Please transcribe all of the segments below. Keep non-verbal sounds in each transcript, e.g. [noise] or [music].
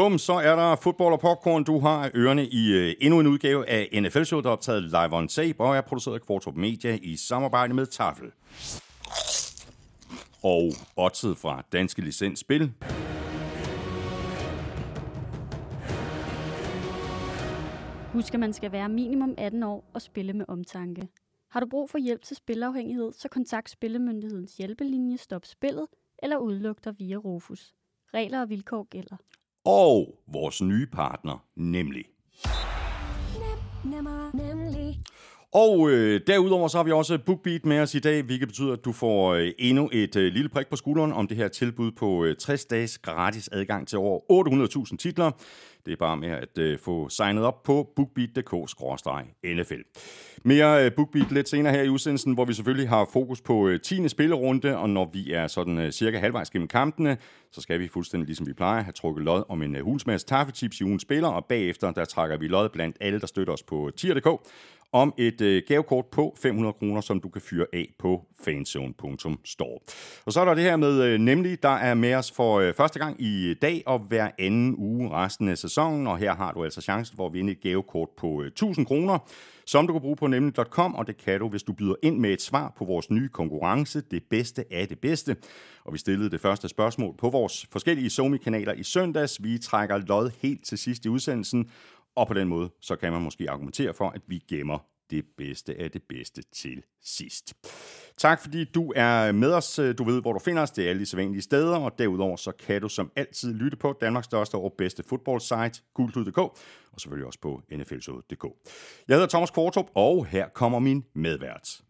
Bum, så er der fodbold og popcorn. Du har ørerne i øh, endnu en udgave af NFL-showet, der er optaget live on tape, og er produceret af Kvartrup Media i samarbejde med Tafel. Og oddset fra Danske Licens Spil. Husk, at man skal være minimum 18 år og spille med omtanke. Har du brug for hjælp til spilafhængighed, så kontakt Spillemyndighedens hjælpelinje Stop Spillet eller udluk dig via Rufus. Regler og vilkår gælder. Og vores nye partner, nemlig. Nemmer, nemlig. Og øh, derudover så har vi også BookBeat med os i dag, hvilket betyder, at du får øh, endnu et øh, lille prik på skulderen om det her tilbud på øh, 60 dages gratis adgang til over 800.000 titler. Det er bare med at øh, få signet op på bookbeat.dk-nfl. Mere øh, BookBeat lidt senere her i udsendelsen, hvor vi selvfølgelig har fokus på øh, 10. spillerunde, og når vi er sådan øh, cirka halvvejs gennem kampene, så skal vi fuldstændig ligesom vi plejer have trukket lod om en øh, hulsmads taffetips i ugens spiller, og bagefter der trækker vi lod blandt alle, der støtter os på øh, tier.dk om et øh, gavekort på 500 kroner, som du kan fyre af på fanzone.store. Og så er der det her med øh, nemlig, der er med os for øh, første gang i øh, dag og hver anden uge resten af sæsonen, og her har du altså chancen for at vinde et gavekort på øh, 1000 kroner, som du kan bruge på nemlig.com, og det kan du, hvis du byder ind med et svar på vores nye konkurrence, det bedste af det bedste. Og vi stillede det første spørgsmål på vores forskellige Somi-kanaler i søndags. Vi trækker lod helt til sidst i udsendelsen, og på den måde, så kan man måske argumentere for, at vi gemmer det bedste af det bedste til sidst. Tak fordi du er med os. Du ved, hvor du finder os. Det er alle de sædvanlige steder, og derudover så kan du som altid lytte på Danmarks største og bedste fodboldsite, gultud.dk, og selvfølgelig også på nflshowet.dk. Jeg hedder Thomas Kvartrup, og her kommer min medvært.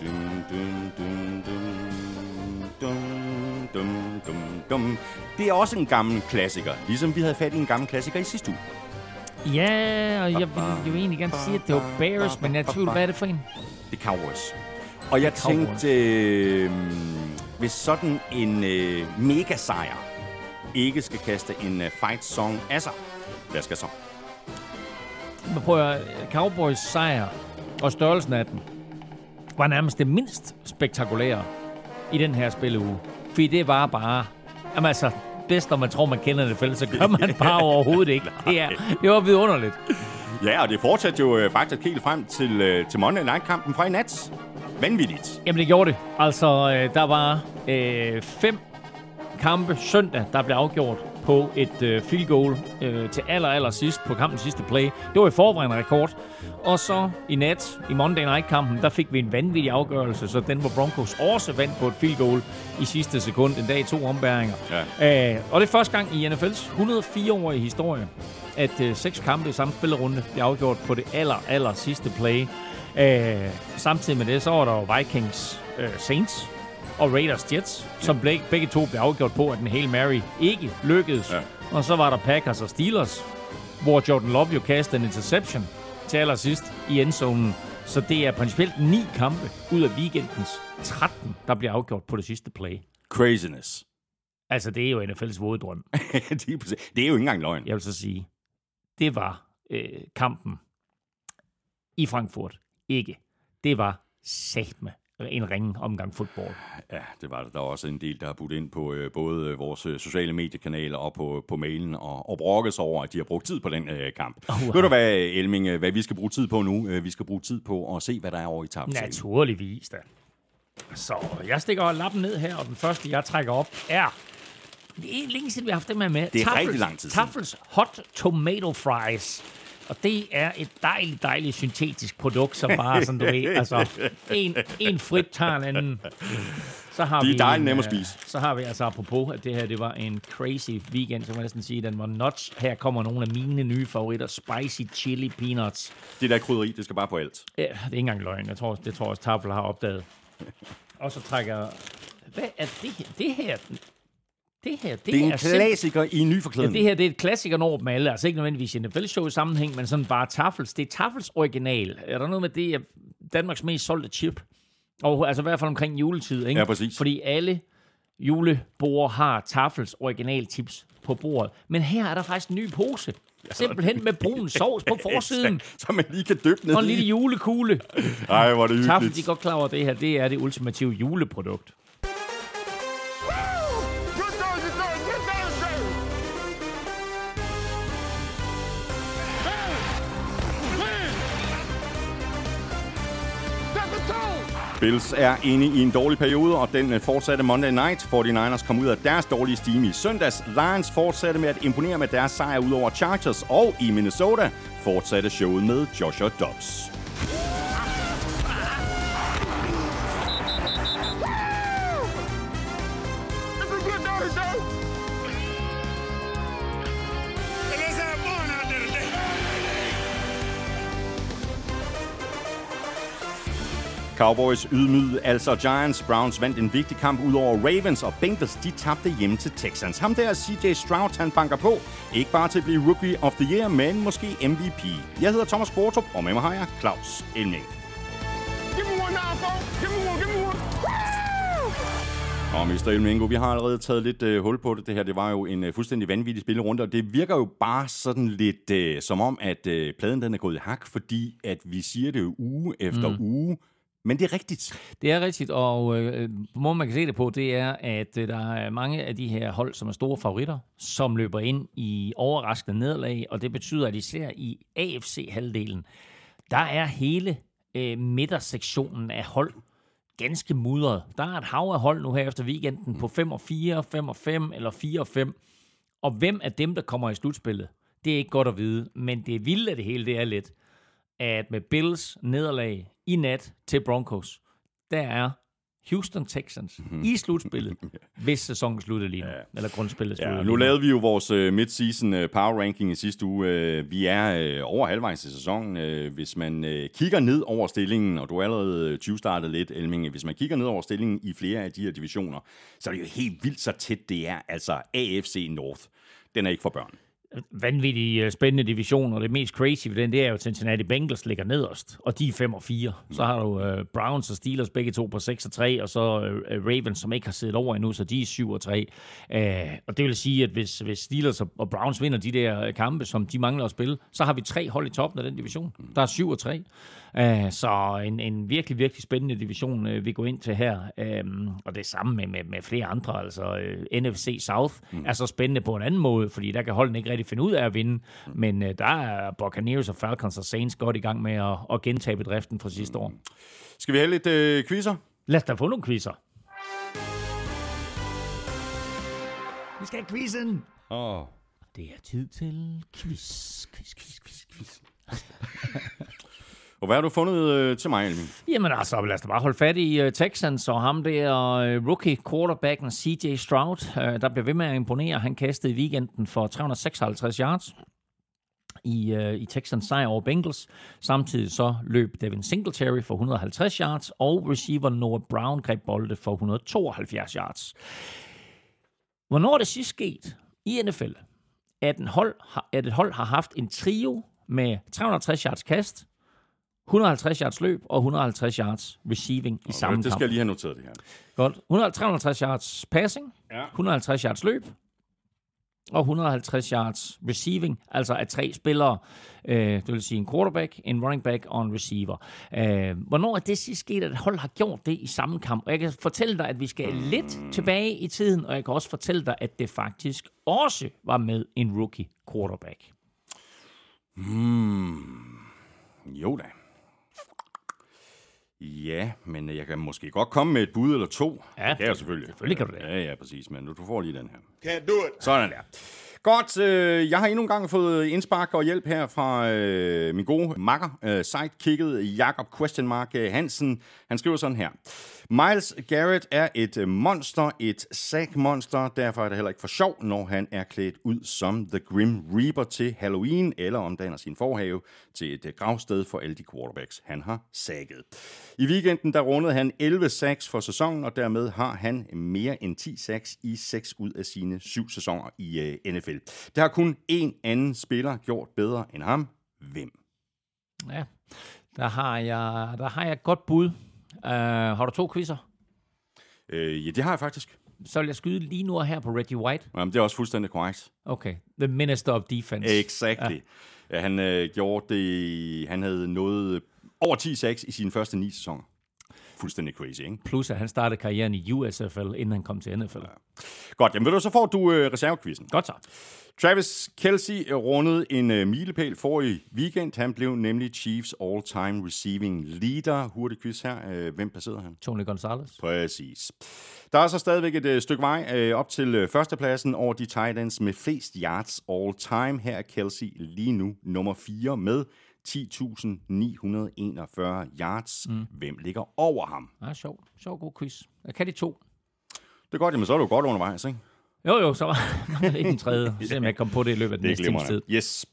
Dum, dum, dum, dum, dum, dum, dum, dum. Det er også en gammel klassiker, ligesom vi havde fat i en gammel klassiker i sidste uge. Ja, og jeg vil jo egentlig gerne sige, at det var Bears, men jeg tvivl, hvad er det for en? Det er Cowboys. Og jeg tænkte, øh, hvis sådan en øh, mega sejr ikke skal kaste en øh, fight song af sig, hvad skal så? Men prøv at Cowboys sejr og størrelsen af den var nærmest det mindst spektakulære i den her spilleuge. Fordi det var bare... Jamen altså, bedst når man tror, man kender det fælles, så gør man bare overhovedet ikke. [laughs] Det, er, det var vidunderligt. Ja, og det fortsatte jo øh, faktisk helt frem til, øh, til Monday Night-kampen fra i nat. Vanvittigt. Jamen, det gjorde det. Altså, øh, der var øh, fem kampe søndag, der blev afgjort på et øh, field goal øh, til aller, aller sidst på kampens sidste play. Det var i forvejen en rekord. Og så i nat, i Monday Night-kampen, der fik vi en vanvittig afgørelse, så den var Broncos også vandt på et field goal i sidste sekund, en dag i to ombæringer. Ja. Øh, og det er første gang i NFL's 104-årige historie, at øh, seks kampe i samme spillerunde bliver afgjort på det aller, aller sidste play. Øh, samtidig med det, så var der jo Vikings øh, Saints og Raiders Jets, som begge, begge to blev afgjort på, at den hele Mary ikke lykkedes. Ja. Og så var der Packers og Steelers, hvor Jordan Love jo kastede en interception til allersidst i endzonen. Så det er principielt ni kampe ud af weekendens 13, der bliver afgjort på det sidste play. Craziness. Altså, det er jo NFL's er [laughs] præcis- det er jo ikke engang løgn. Jeg vil så sige, det var øh, kampen i Frankfurt. Ikke. Det var satme en ringe omgang fodbold. Ja, det var der. Der er også en del, der har budt ind på øh, både øh, vores øh, sociale mediekanaler og på, på mailen og, og brokket sig over, at de har brugt tid på den øh, kamp. Uha. Ved du hvad, Elming, øh, hvad vi skal bruge tid på nu? Vi skal bruge tid på at se, hvad der er over i tabsalen. Naturligvis da. Så jeg stikker lappen ned her, og den første, jeg trækker op, er... Det er længe siden, vi har haft det med med. Det er Tafels- rigtig lang tid siden. Tafels Hot Tomato Fries. Og det er et dejligt, dejligt syntetisk produkt, som bare, som du ved, altså, en, en frit tager en anden. Så har De er vi dejligt nemme at øh, spise. Så har vi altså apropos, at det her det var en crazy weekend, så må jeg næsten sige, den var nuts. Her kommer nogle af mine nye favoritter, Spicy Chili Peanuts. Det der krydderi, det skal bare på alt. Ja, det er ikke engang løgn. Jeg tror, det tror jeg også, Tafel har opdaget. Og så trækker... Hvad er det her? Det her... Det her, det, Det er en simpel- klassiker i ny Ja, forklædning. det her det er et klassiker over dem alle. Altså ikke nødvendigvis i NFL-show sammenhæng, men sådan bare Tafels. Det er Tafels original. Er der noget med det, er Danmarks mest solgte chip? Og altså i hvert fald omkring juletid, ikke? Ja, præcis. Fordi alle julebord har Tafels original tips på bordet. Men her er der faktisk en ny pose. Simpelthen med brun sovs på [laughs] forsiden. Så man lige kan dyppe ned Og en lille i. julekugle. Ej, hvor er det Tafel, de hyggeligt. er godt klar over, at det her det er det ultimative juleprodukt. Bills er inde i en dårlig periode, og den øh, fortsatte Monday Night. 49ers kom ud af deres dårlige stime i søndags. Lions fortsatte med at imponere med deres sejr ud over Chargers, og i Minnesota fortsatte showet med Joshua Dobbs. Cowboys ydmygede altså Giants. Browns vandt en vigtig kamp ud over Ravens, og Bengals de tabte hjemme til Texans. Ham der, CJ Stroud, han banker på. Ikke bare til at blive Rookie of the Year, men måske MVP. Jeg hedder Thomas Kvartrup, og med mig har jeg Claus Elming. Give me one now. Give me one, give me one. Og Mr. Elmingo, vi har allerede taget lidt øh, hul på det. Det her det var jo en øh, fuldstændig vanvittig spillerunde, og det virker jo bare sådan lidt øh, som om, at øh, pladen den er gået i hak, fordi at vi siger det jo uge efter mm. uge. Men det er rigtigt. Det er rigtigt, og øh, øh, måden man kan se det på, det er, at øh, der er mange af de her hold, som er store favoritter, som løber ind i overraskende nederlag, og det betyder, at især i AFC-halvdelen, der er hele øh, midtersektionen af hold ganske mudret. Der er et hav af hold nu her efter weekenden på 5 og 4, 5 og 5 eller 4 og 5. Og hvem af dem, der kommer i slutspillet, det er ikke godt at vide. Men det vilde af det hele, det er lidt, at med Bills nederlag i nat til Broncos, der er Houston Texans i slutspillet, [laughs] hvis sæsonen slutter lige nu. Eller grundspillet slutter Ja, nu lavede vi jo vores uh, mid-season uh, power ranking i sidste uge. Uh, vi er uh, over halvvejs i sæsonen. Uh, hvis man uh, kigger ned over stillingen, og du er allerede 20 startet lidt, Elming, hvis man kigger ned over stillingen i flere af de her divisioner, så er det jo helt vildt så tæt det er. Altså AFC North, den er ikke for børn. Vanvittig øh, spændende division, og det mest crazy ved den, det er jo, at Cincinnati Bengals ligger nederst, og de er 5 og 4. Så har du uh, Browns og Steelers begge to på 6 og 3, og så uh, Ravens, som ikke har siddet over endnu, så de er 7 og 3. Uh, og det vil sige, at hvis, hvis Steelers og, og Browns vinder de der kampe, som de mangler at spille, så har vi tre hold i toppen af den division. Der er 7 og 3. Uh, så en, en virkelig, virkelig spændende division, uh, vi går ind til her. Um, og det samme med, med, med flere andre. Altså uh, NFC South mm. er så spændende på en anden måde, fordi der kan holdene ikke rigtig finde ud af at vinde. Men uh, der er Buccaneers og Falcons og Saints godt i gang med at, at gentage bedriften fra sidste år. Skal vi have lidt uh, quizzer? Lad os da få nogle quizzer. Vi skal have quizzen. Åh. Oh. Det er tid til quiz, quiz, quiz, quiz, quiz. [laughs] Og hvad har du fundet øh, til mig, Elvin? Jamen altså, lad os da bare holde fat i øh, Texans og ham der øh, rookie quarterbacken CJ Stroud, øh, der bliver ved med at imponere. Han kastede i weekenden for 356 yards i, øh, i Texans sejr over Bengals. Samtidig så løb Devin Singletary for 150 yards, og receiver Noah Brown greb bolde for 172 yards. Hvornår er det sidst sket i NFL, at, en hold har, at et hold har haft en trio med 360 yards kast, 150 yards løb og 150 yards receiving i samme det skal kamp. jeg lige have noteret det her. Godt. 100, 350 yards passing, Ja. 150 yards løb og 150 yards receiving, altså af tre spillere. Øh, det vil sige en quarterback, en running back og en receiver. Øh, hvornår er det sidst sket, at hold har gjort det i samme kamp? Og jeg kan fortælle dig, at vi skal lidt tilbage i tiden, og jeg kan også fortælle dig, at det faktisk også var med en rookie quarterback. Jo da. Ja, men jeg kan måske godt komme med et bud eller to. Ja, det kan jeg selvfølgelig. selvfølgelig kan du det. Ja, ja, præcis. Men du får lige den her. Can't do it. Sådan der. Godt, øh, jeg har endnu en gang fået indspark og hjælp her fra øh, min gode makker, øh, sidekicket Jakob Question Mark øh, Hansen. Han skriver sådan her. Miles Garrett er et øh, monster, et sack-monster. Derfor er det heller ikke for sjov, når han er klædt ud som The Grim Reaper til Halloween, eller omdanner sin forhave til et øh, gravsted for alle de quarterbacks, han har sækket. I weekenden der rundede han 11 sacks for sæsonen, og dermed har han mere end 10 sacks i 6 ud af sine 7 sæsoner i øh, NFL. Der har kun én anden spiller gjort bedre end ham. Hvem? Ja, der har jeg, der har jeg et godt bud. Uh, har du to quizzer? Øh, ja, det har jeg faktisk. Så vil jeg skyde lige nu her på Reggie White. Jamen, det er også fuldstændig korrekt. Okay. The Minister of Defense. Exactly. Ja. Ja, han øh, gjorde det... Han havde noget over 10 sacks i sine første 9 sæsoner. Fuldstændig crazy, ikke? Plus, at han startede karrieren i USFL, inden han kom til NFL. Ja. Godt, jamen ved du, så får du øh, reservekvisten. Godt så. Travis Kelsey rundede en uh, milepæl for i weekend. Han blev nemlig Chiefs all-time receiving leader. Hurtig quiz her. Uh, hvem passerede han? Tony Gonzalez. Præcis. Der er så stadigvæk et uh, stykke vej uh, op til uh, førstepladsen over de Titans med flest yards all-time. Her er Kelsey lige nu nummer 4 med 10.941 yards. Mm. Hvem ligger over ham? Ja, sjov. Sjov, god quiz. Jeg kan de to. Det er godt, jamen så er du godt undervejs, ikke? Jo, jo, så var [laughs] ikke en tredje. Se om jeg kom på det i løbet af den næste times tid. Yes.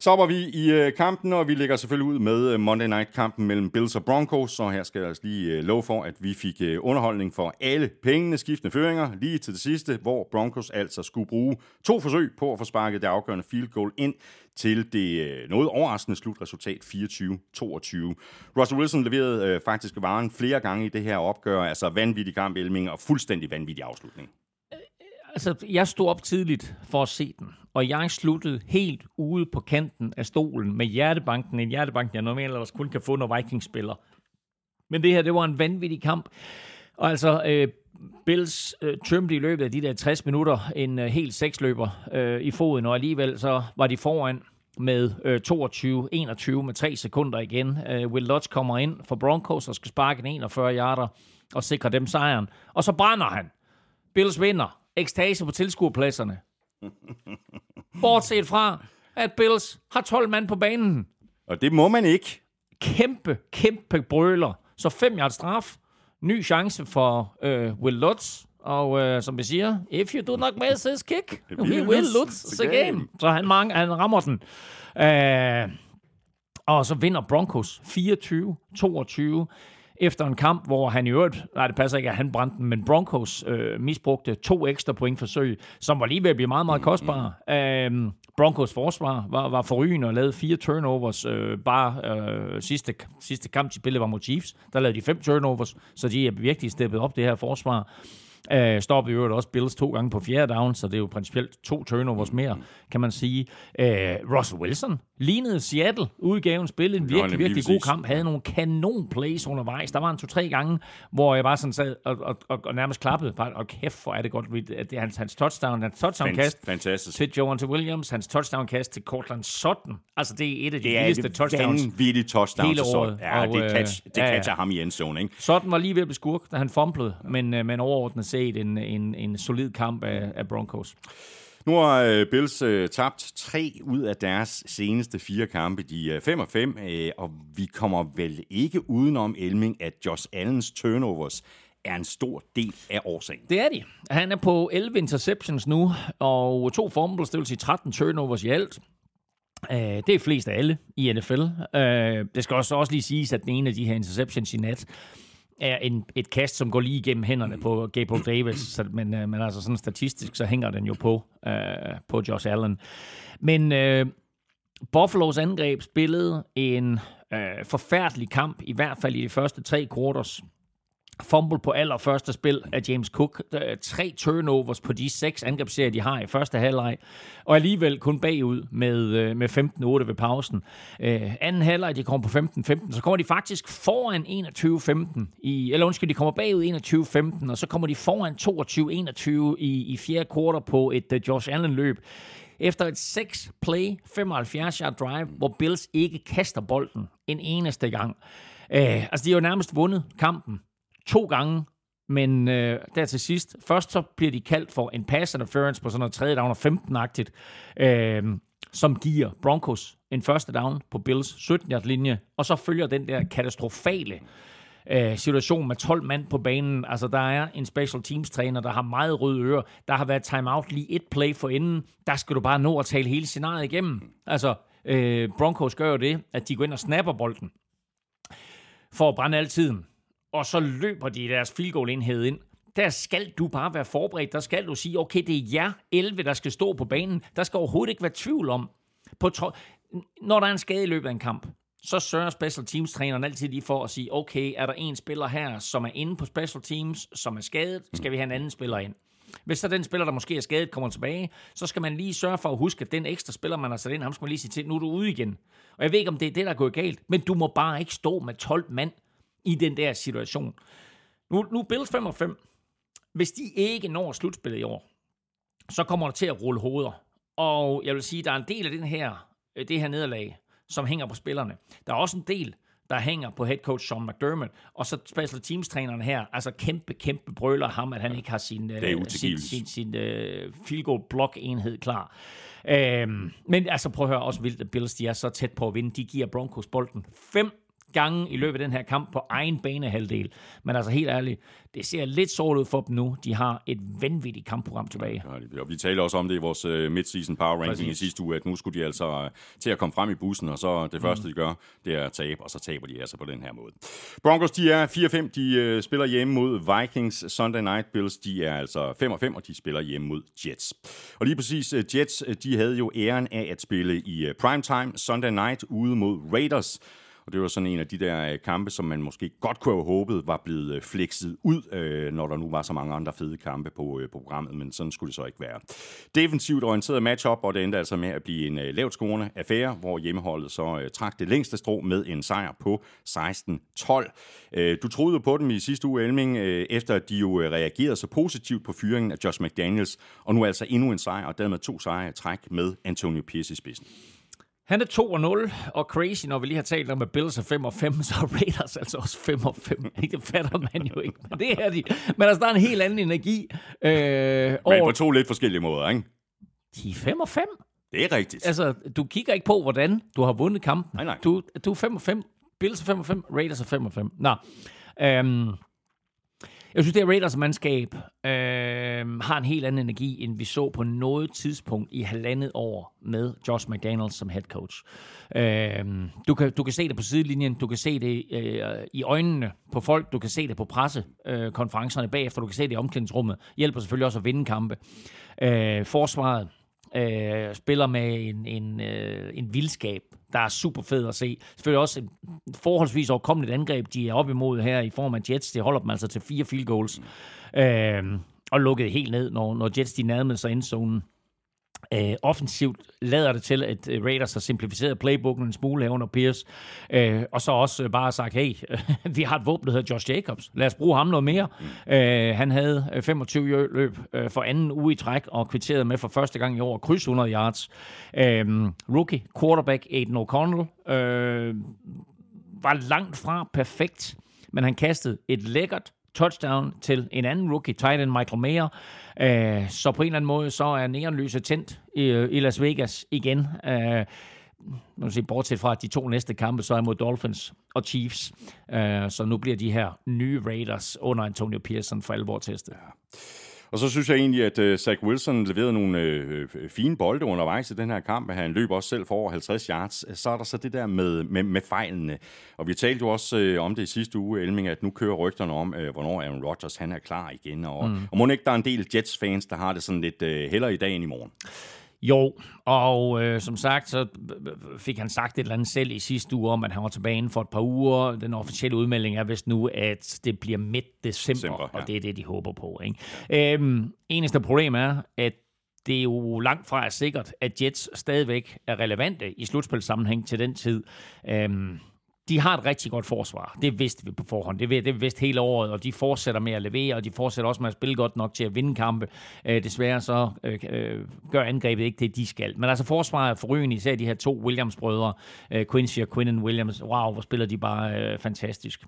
Så var vi i øh, kampen, og vi lægger selvfølgelig ud med øh, Monday Night-kampen mellem Bills og Broncos. Så her skal jeg altså lige uh, love for, at vi fik underholdning for alle pengene, skiftende føringer, lige til det sidste, hvor Broncos altså skulle bruge to forsøg på at få sparket det afgørende field goal ind til det uh, noget overraskende slutresultat 24-22. Russell Wilson leverede øh, faktisk varen flere gange i det her opgør, altså vanvittig kamp, Elming, og fuldstændig vanvittig afslutning. Altså, jeg stod op tidligt for at se den, og jeg sluttede helt ude på kanten af stolen med hjertebanken. En hjertebanken, jeg normalt ellers kun kan få, når Vikings spiller. Men det her, det var en vanvittig kamp. Og altså, øh, Bills øh, tømte i løbet af de der 60 minutter en øh, helt seksløber øh, i foden, og alligevel så var de foran med øh, 22-21 med 3 sekunder igen. Øh, Will Lutz kommer ind for Broncos og skal sparke en 41 yarder og sikre dem sejren. Og så brænder han. Bills vinder ekstase på tilskuerpladserne. Bortset fra, at Bills har 12 mand på banen. Og det må man ikke. Kæmpe, kæmpe brøler. Så fem yards straf. Ny chance for øh, Will Lutz. Og øh, som vi siger, if you do not miss this kick, we will lose the game. Så han, mange, han rammer den. Øh, og så vinder Broncos 24-22 efter en kamp, hvor han i øvrigt, nej det passer ikke, at han brændte den, men Broncos øh, misbrugte to ekstra pointforsøg, som var lige ved at blive meget, meget kostbare. Mm. Øh, Broncos forsvar var, var forrygende og lavede fire turnovers øh, bare øh, sidste, sidste kamp, de spillede var mod Chiefs. Der lavede de fem turnovers, så de er virkelig steppet op det her forsvar. Uh, stoppede jo også Bills to gange på fjerde down, så det er jo principielt to turnovers mere, kan man sige. Uh, Russell Wilson lignede Seattle udgaven, spillede en virkelig, virkelig god kamp, havde nogle kanon plays undervejs. Der var en to-tre gange, hvor jeg bare sådan sad og, og, og, og nærmest klappede, bare, og kæft, hvor er det godt, at det hans, hans touchdown, hans touchdown-kast Fantastisk. til Joan Williams, hans touchdown-kast til Cortland Sutton. Altså, det er et af de vildeste touchdowns. Det er touchdown hele året. Ja, Og, det, catch, det øh, ja, ja. catcher ham i endzone, ikke? Sutton var lige ved at blive skurk, da han fumblede, men, øh, men overordnet set en, en, en solid kamp af, af Broncos. Nu har øh, Bills øh, tabt tre ud af deres seneste fire kampe. De er 5 og 5, øh, og vi kommer vel ikke udenom Elming, at Josh Allens turnovers er en stor del af årsagen. Det er de. Han er på 11 interceptions nu, og to fumbles, det vil sige 13 turnovers i alt. Uh, det er flest af alle i NFL. Uh, øh, det skal også, også lige siges, at den ene af de her interceptions i nat er en, et kast, som går lige igennem hænderne på Gabriel Davis, så, men, øh, men altså sådan statistisk, så hænger den jo på, øh, på Josh Allen. Men øh, Buffalo's angreb spillede en øh, forfærdelig kamp, i hvert fald i de første tre quarters fumble på allerførste spil af James Cook. Tre turnovers på de seks angrebsserier, de har i første halvleg. Og alligevel kun bagud med, øh, med 15-8 ved pausen. Øh, anden halvleg, de kommer på 15-15, så kommer de faktisk foran 21-15. I, eller undskyld, de kommer bagud 21-15, og så kommer de foran 22-21 i, i fjerde kvartal på et uh, Josh Allen-løb. Efter et 6-play, 75-yard drive, hvor Bills ikke kaster bolden en eneste gang. Øh, altså, de har jo nærmest vundet kampen to gange, men øh, der til sidst, først så bliver de kaldt for en pass interference på sådan noget tredje down og 15-agtigt, øh, som giver Broncos en første down på Bills 17-yard linje, og så følger den der katastrofale øh, situation med 12 mand på banen. Altså, der er en special teams træner, der har meget røde ører. Der har været timeout lige et play for inden. Der skal du bare nå at tale hele scenariet igennem. Altså, øh, Broncos gør jo det, at de går ind og snapper bolden for at brænde al tiden og så løber de deres field goal enhed ind. Der skal du bare være forberedt. Der skal du sige, okay, det er jer 11, der skal stå på banen. Der skal overhovedet ikke være tvivl om. På tro- Når der er en skade i løbet af en kamp, så sørger special teams træneren altid lige for at sige, okay, er der en spiller her, som er inde på special teams, som er skadet, skal vi have en anden spiller ind. Hvis så den spiller, der måske er skadet, kommer tilbage, så skal man lige sørge for at huske, at den ekstra spiller, man har sat ind, ham skal man lige sige til, nu er du ude igen. Og jeg ved ikke, om det er det, der er gået galt, men du må bare ikke stå med 12 mand i den der situation. Nu, nu Bills 5 og 5. Hvis de ikke når slutspillet i år, så kommer der til at rulle hoveder. Og jeg vil sige, der er en del af den her, øh, det her nederlag, som hænger på spillerne. Der er også en del, der hænger på head coach Sean McDermott, og så special teams træneren her, altså kæmpe, kæmpe brøler ham, at han ikke har sin, uh, sin, sin, sin uh, field goal block enhed klar. Øhm, men altså prøv at høre, også vildt, at Bills de er så tæt på at vinde. De giver Broncos bolden fem gange i løbet af den her kamp på egen banehalvdel. Men altså helt ærligt, det ser lidt sort ud for dem nu. De har et vanvittigt kampprogram tilbage. Ja, Og vi taler også om det i vores uh, midseason power ranking Præcis. i sidste uge, at nu skulle de altså uh, til at komme frem i bussen, og så Mm. det første, de gør, det er at tabe, og så taber de altså på den her måde. Broncos, de er 4-5, de uh, spiller hjemme mod Vikings. Sunday Night Bills, de er altså 5-5, og de spiller hjemme mod Jets. Og lige præcis, Jets, de havde jo æren af at spille i primetime Sunday Night ude mod Raiders. Og det var sådan en af de der øh, kampe, som man måske godt kunne have håbet var blevet øh, flekset ud, øh, når der nu var så mange andre fede kampe på, programmet, men sådan skulle det så ikke være. Defensivt orienteret matchup, og det endte altså med at blive en lavt scorende affære, hvor hjemmeholdet så trak det længste strå med en sejr på 16-12. Du troede på dem i sidste uge, Elming, efter at de jo reagerede så positivt på fyringen af Josh McDaniels, og nu altså endnu en sejr, og dermed to sejre i træk med Antonio Pierce i spidsen. Han er 2 og 0, og crazy, når vi lige har talt om, at Bills er 5 og 5, [laughs] så er Raiders altså også 5 og 5. Ikke? [laughs] Det fatter man jo ikke. Men det er de. Men altså, der er en helt anden energi øh, Men over... på to lidt forskellige måder, ikke? De er 5 og 5. Det er rigtigt. Altså, du kigger ikke på, hvordan du har vundet kampen. Nej, nej. Du, du er 5 og 5. Bills er 5 og 5. Raiders er 5 og 5. Nå. Øhm, jeg synes, det er Raiders mandskab øh, har en helt anden energi, end vi så på noget tidspunkt i halvandet år med Josh McDaniels som head coach. Øh, du, kan, du kan se det på sidelinjen, du kan se det øh, i øjnene på folk, du kan se det på pressekonferencerne øh, bagefter, du kan se det i omklædningsrummet. Hjælper selvfølgelig også at vinde kampe. Øh, forsvaret øh, spiller med en, en, øh, en vildskab, der er super fed at se. Selvfølgelig også et forholdsvis overkommeligt angreb, de er op imod her i form af Jets. Det holder dem altså til fire field goals. Øh, og lukket helt ned, når, når Jets de nærmede sig endzonen. Øh, offensivt lader det til, at øh, Raiders har simplificeret playbooken en smule her under Pierce. Øh, og så også øh, bare sagt, hey, [laughs] vi har et våben, der hedder Josh Jacobs. Lad os bruge ham noget mere. Mm. Øh, han havde øh, 25 løb for anden uge i træk, og kvitterede med for første gang i år kryds 100 yards. Øh, rookie quarterback Aiden O'Connell øh, var langt fra perfekt, men han kastede et lækkert touchdown til en anden rookie, tight end Michael Mayer. Øh, så på en eller anden måde, så er neonlyset tændt i, øh, i Las Vegas igen. Øh, man sige, bortset fra, at de to næste kampe, så er mod Dolphins og Chiefs. Øh, så nu bliver de her nye Raiders under Antonio Pearson for alvor testet. Og så synes jeg egentlig, at uh, Zach Wilson leverede nogle øh, fine bolde undervejs i den her kamp. Han løb også selv for over 50 yards. Så er der så det der med, med, med fejlene. Og vi talte jo også øh, om det i sidste uge, Elming, at nu kører rygterne om, øh, hvornår Aaron Rodgers han er klar igen. Og, mm. og må ikke der er en del Jets-fans, der har det sådan lidt øh, hellere i dag end i morgen. Jo, og øh, som sagt, så fik han sagt et eller andet selv i sidste uge om, at han var tilbage inden for et par uger. Den officielle udmelding er vist nu, at det bliver midt december, December, ja. og det er det, de håber på. Ikke? Øhm, eneste problem er, at det er jo langt fra er sikkert, at Jets stadigvæk er relevante i slutspilsammenhæng til den tid. Øhm, de har et rigtig godt forsvar. Det vidste vi på forhånd. Det, det vidste hele året, og de fortsætter med at levere, og de fortsætter også med at spille godt nok til at vinde kampe. Øh, desværre så øh, øh, gør angrebet ikke det, de skal. Men altså forsvaret er forrygende, især de her to Williams-brødre, øh, Quincy og Quinnen Williams. Wow, hvor spiller de bare øh, fantastisk.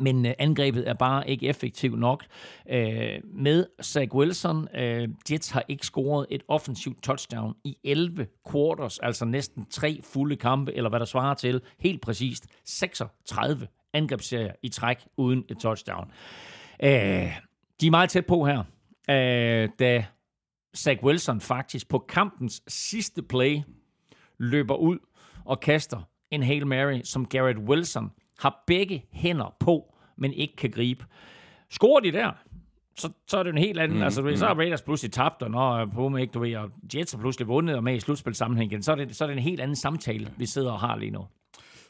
Men øh, angrebet er bare ikke effektivt nok. Øh, med Zach Wilson, øh, Jets har ikke scoret et offensivt touchdown i 11 quarters, altså næsten tre fulde kampe, eller hvad der svarer til, helt præcist 36 angrebsserier i træk uden et touchdown. Øh, de er meget tæt på her, øh, da Zach Wilson faktisk på kampens sidste play løber ud og kaster en Hail Mary, som Garrett Wilson har begge hænder på, men ikke kan gribe. Scorer de der, så, så er det en helt anden. Mm, altså, du ved, så er Raiders pludselig tabt, og når på ikke, du ved, og Jets har pludselig vundet og med i slutspilsammenhængen, så er, det, så er det en helt anden samtale, vi sidder og har lige nu.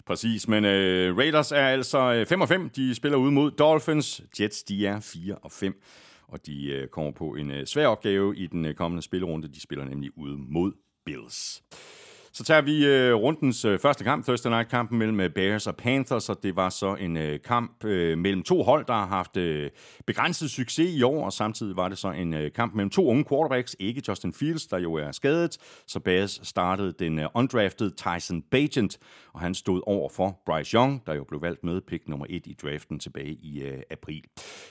Præcis, men øh, Raiders er altså øh, 5 og 5. De spiller ud mod Dolphins. Jets, de er 4 og 5. Og de øh, kommer på en øh, svær opgave i den øh, kommende spillerunde. De spiller nemlig ude mod Bills. Så tager vi øh, rundens øh, første kamp, Thursday Night-kampen mellem øh, Bears og Panthers, og det var så en øh, kamp øh, mellem to hold, der har haft øh, begrænset succes i år, og samtidig var det så en øh, kamp mellem to unge quarterbacks, ikke Justin Fields, der jo er skadet, så Bears startede den øh, undrafted Tyson Bagent, og han stod over for Bryce Young, der jo blev valgt med pick nummer et i draften tilbage i øh, april.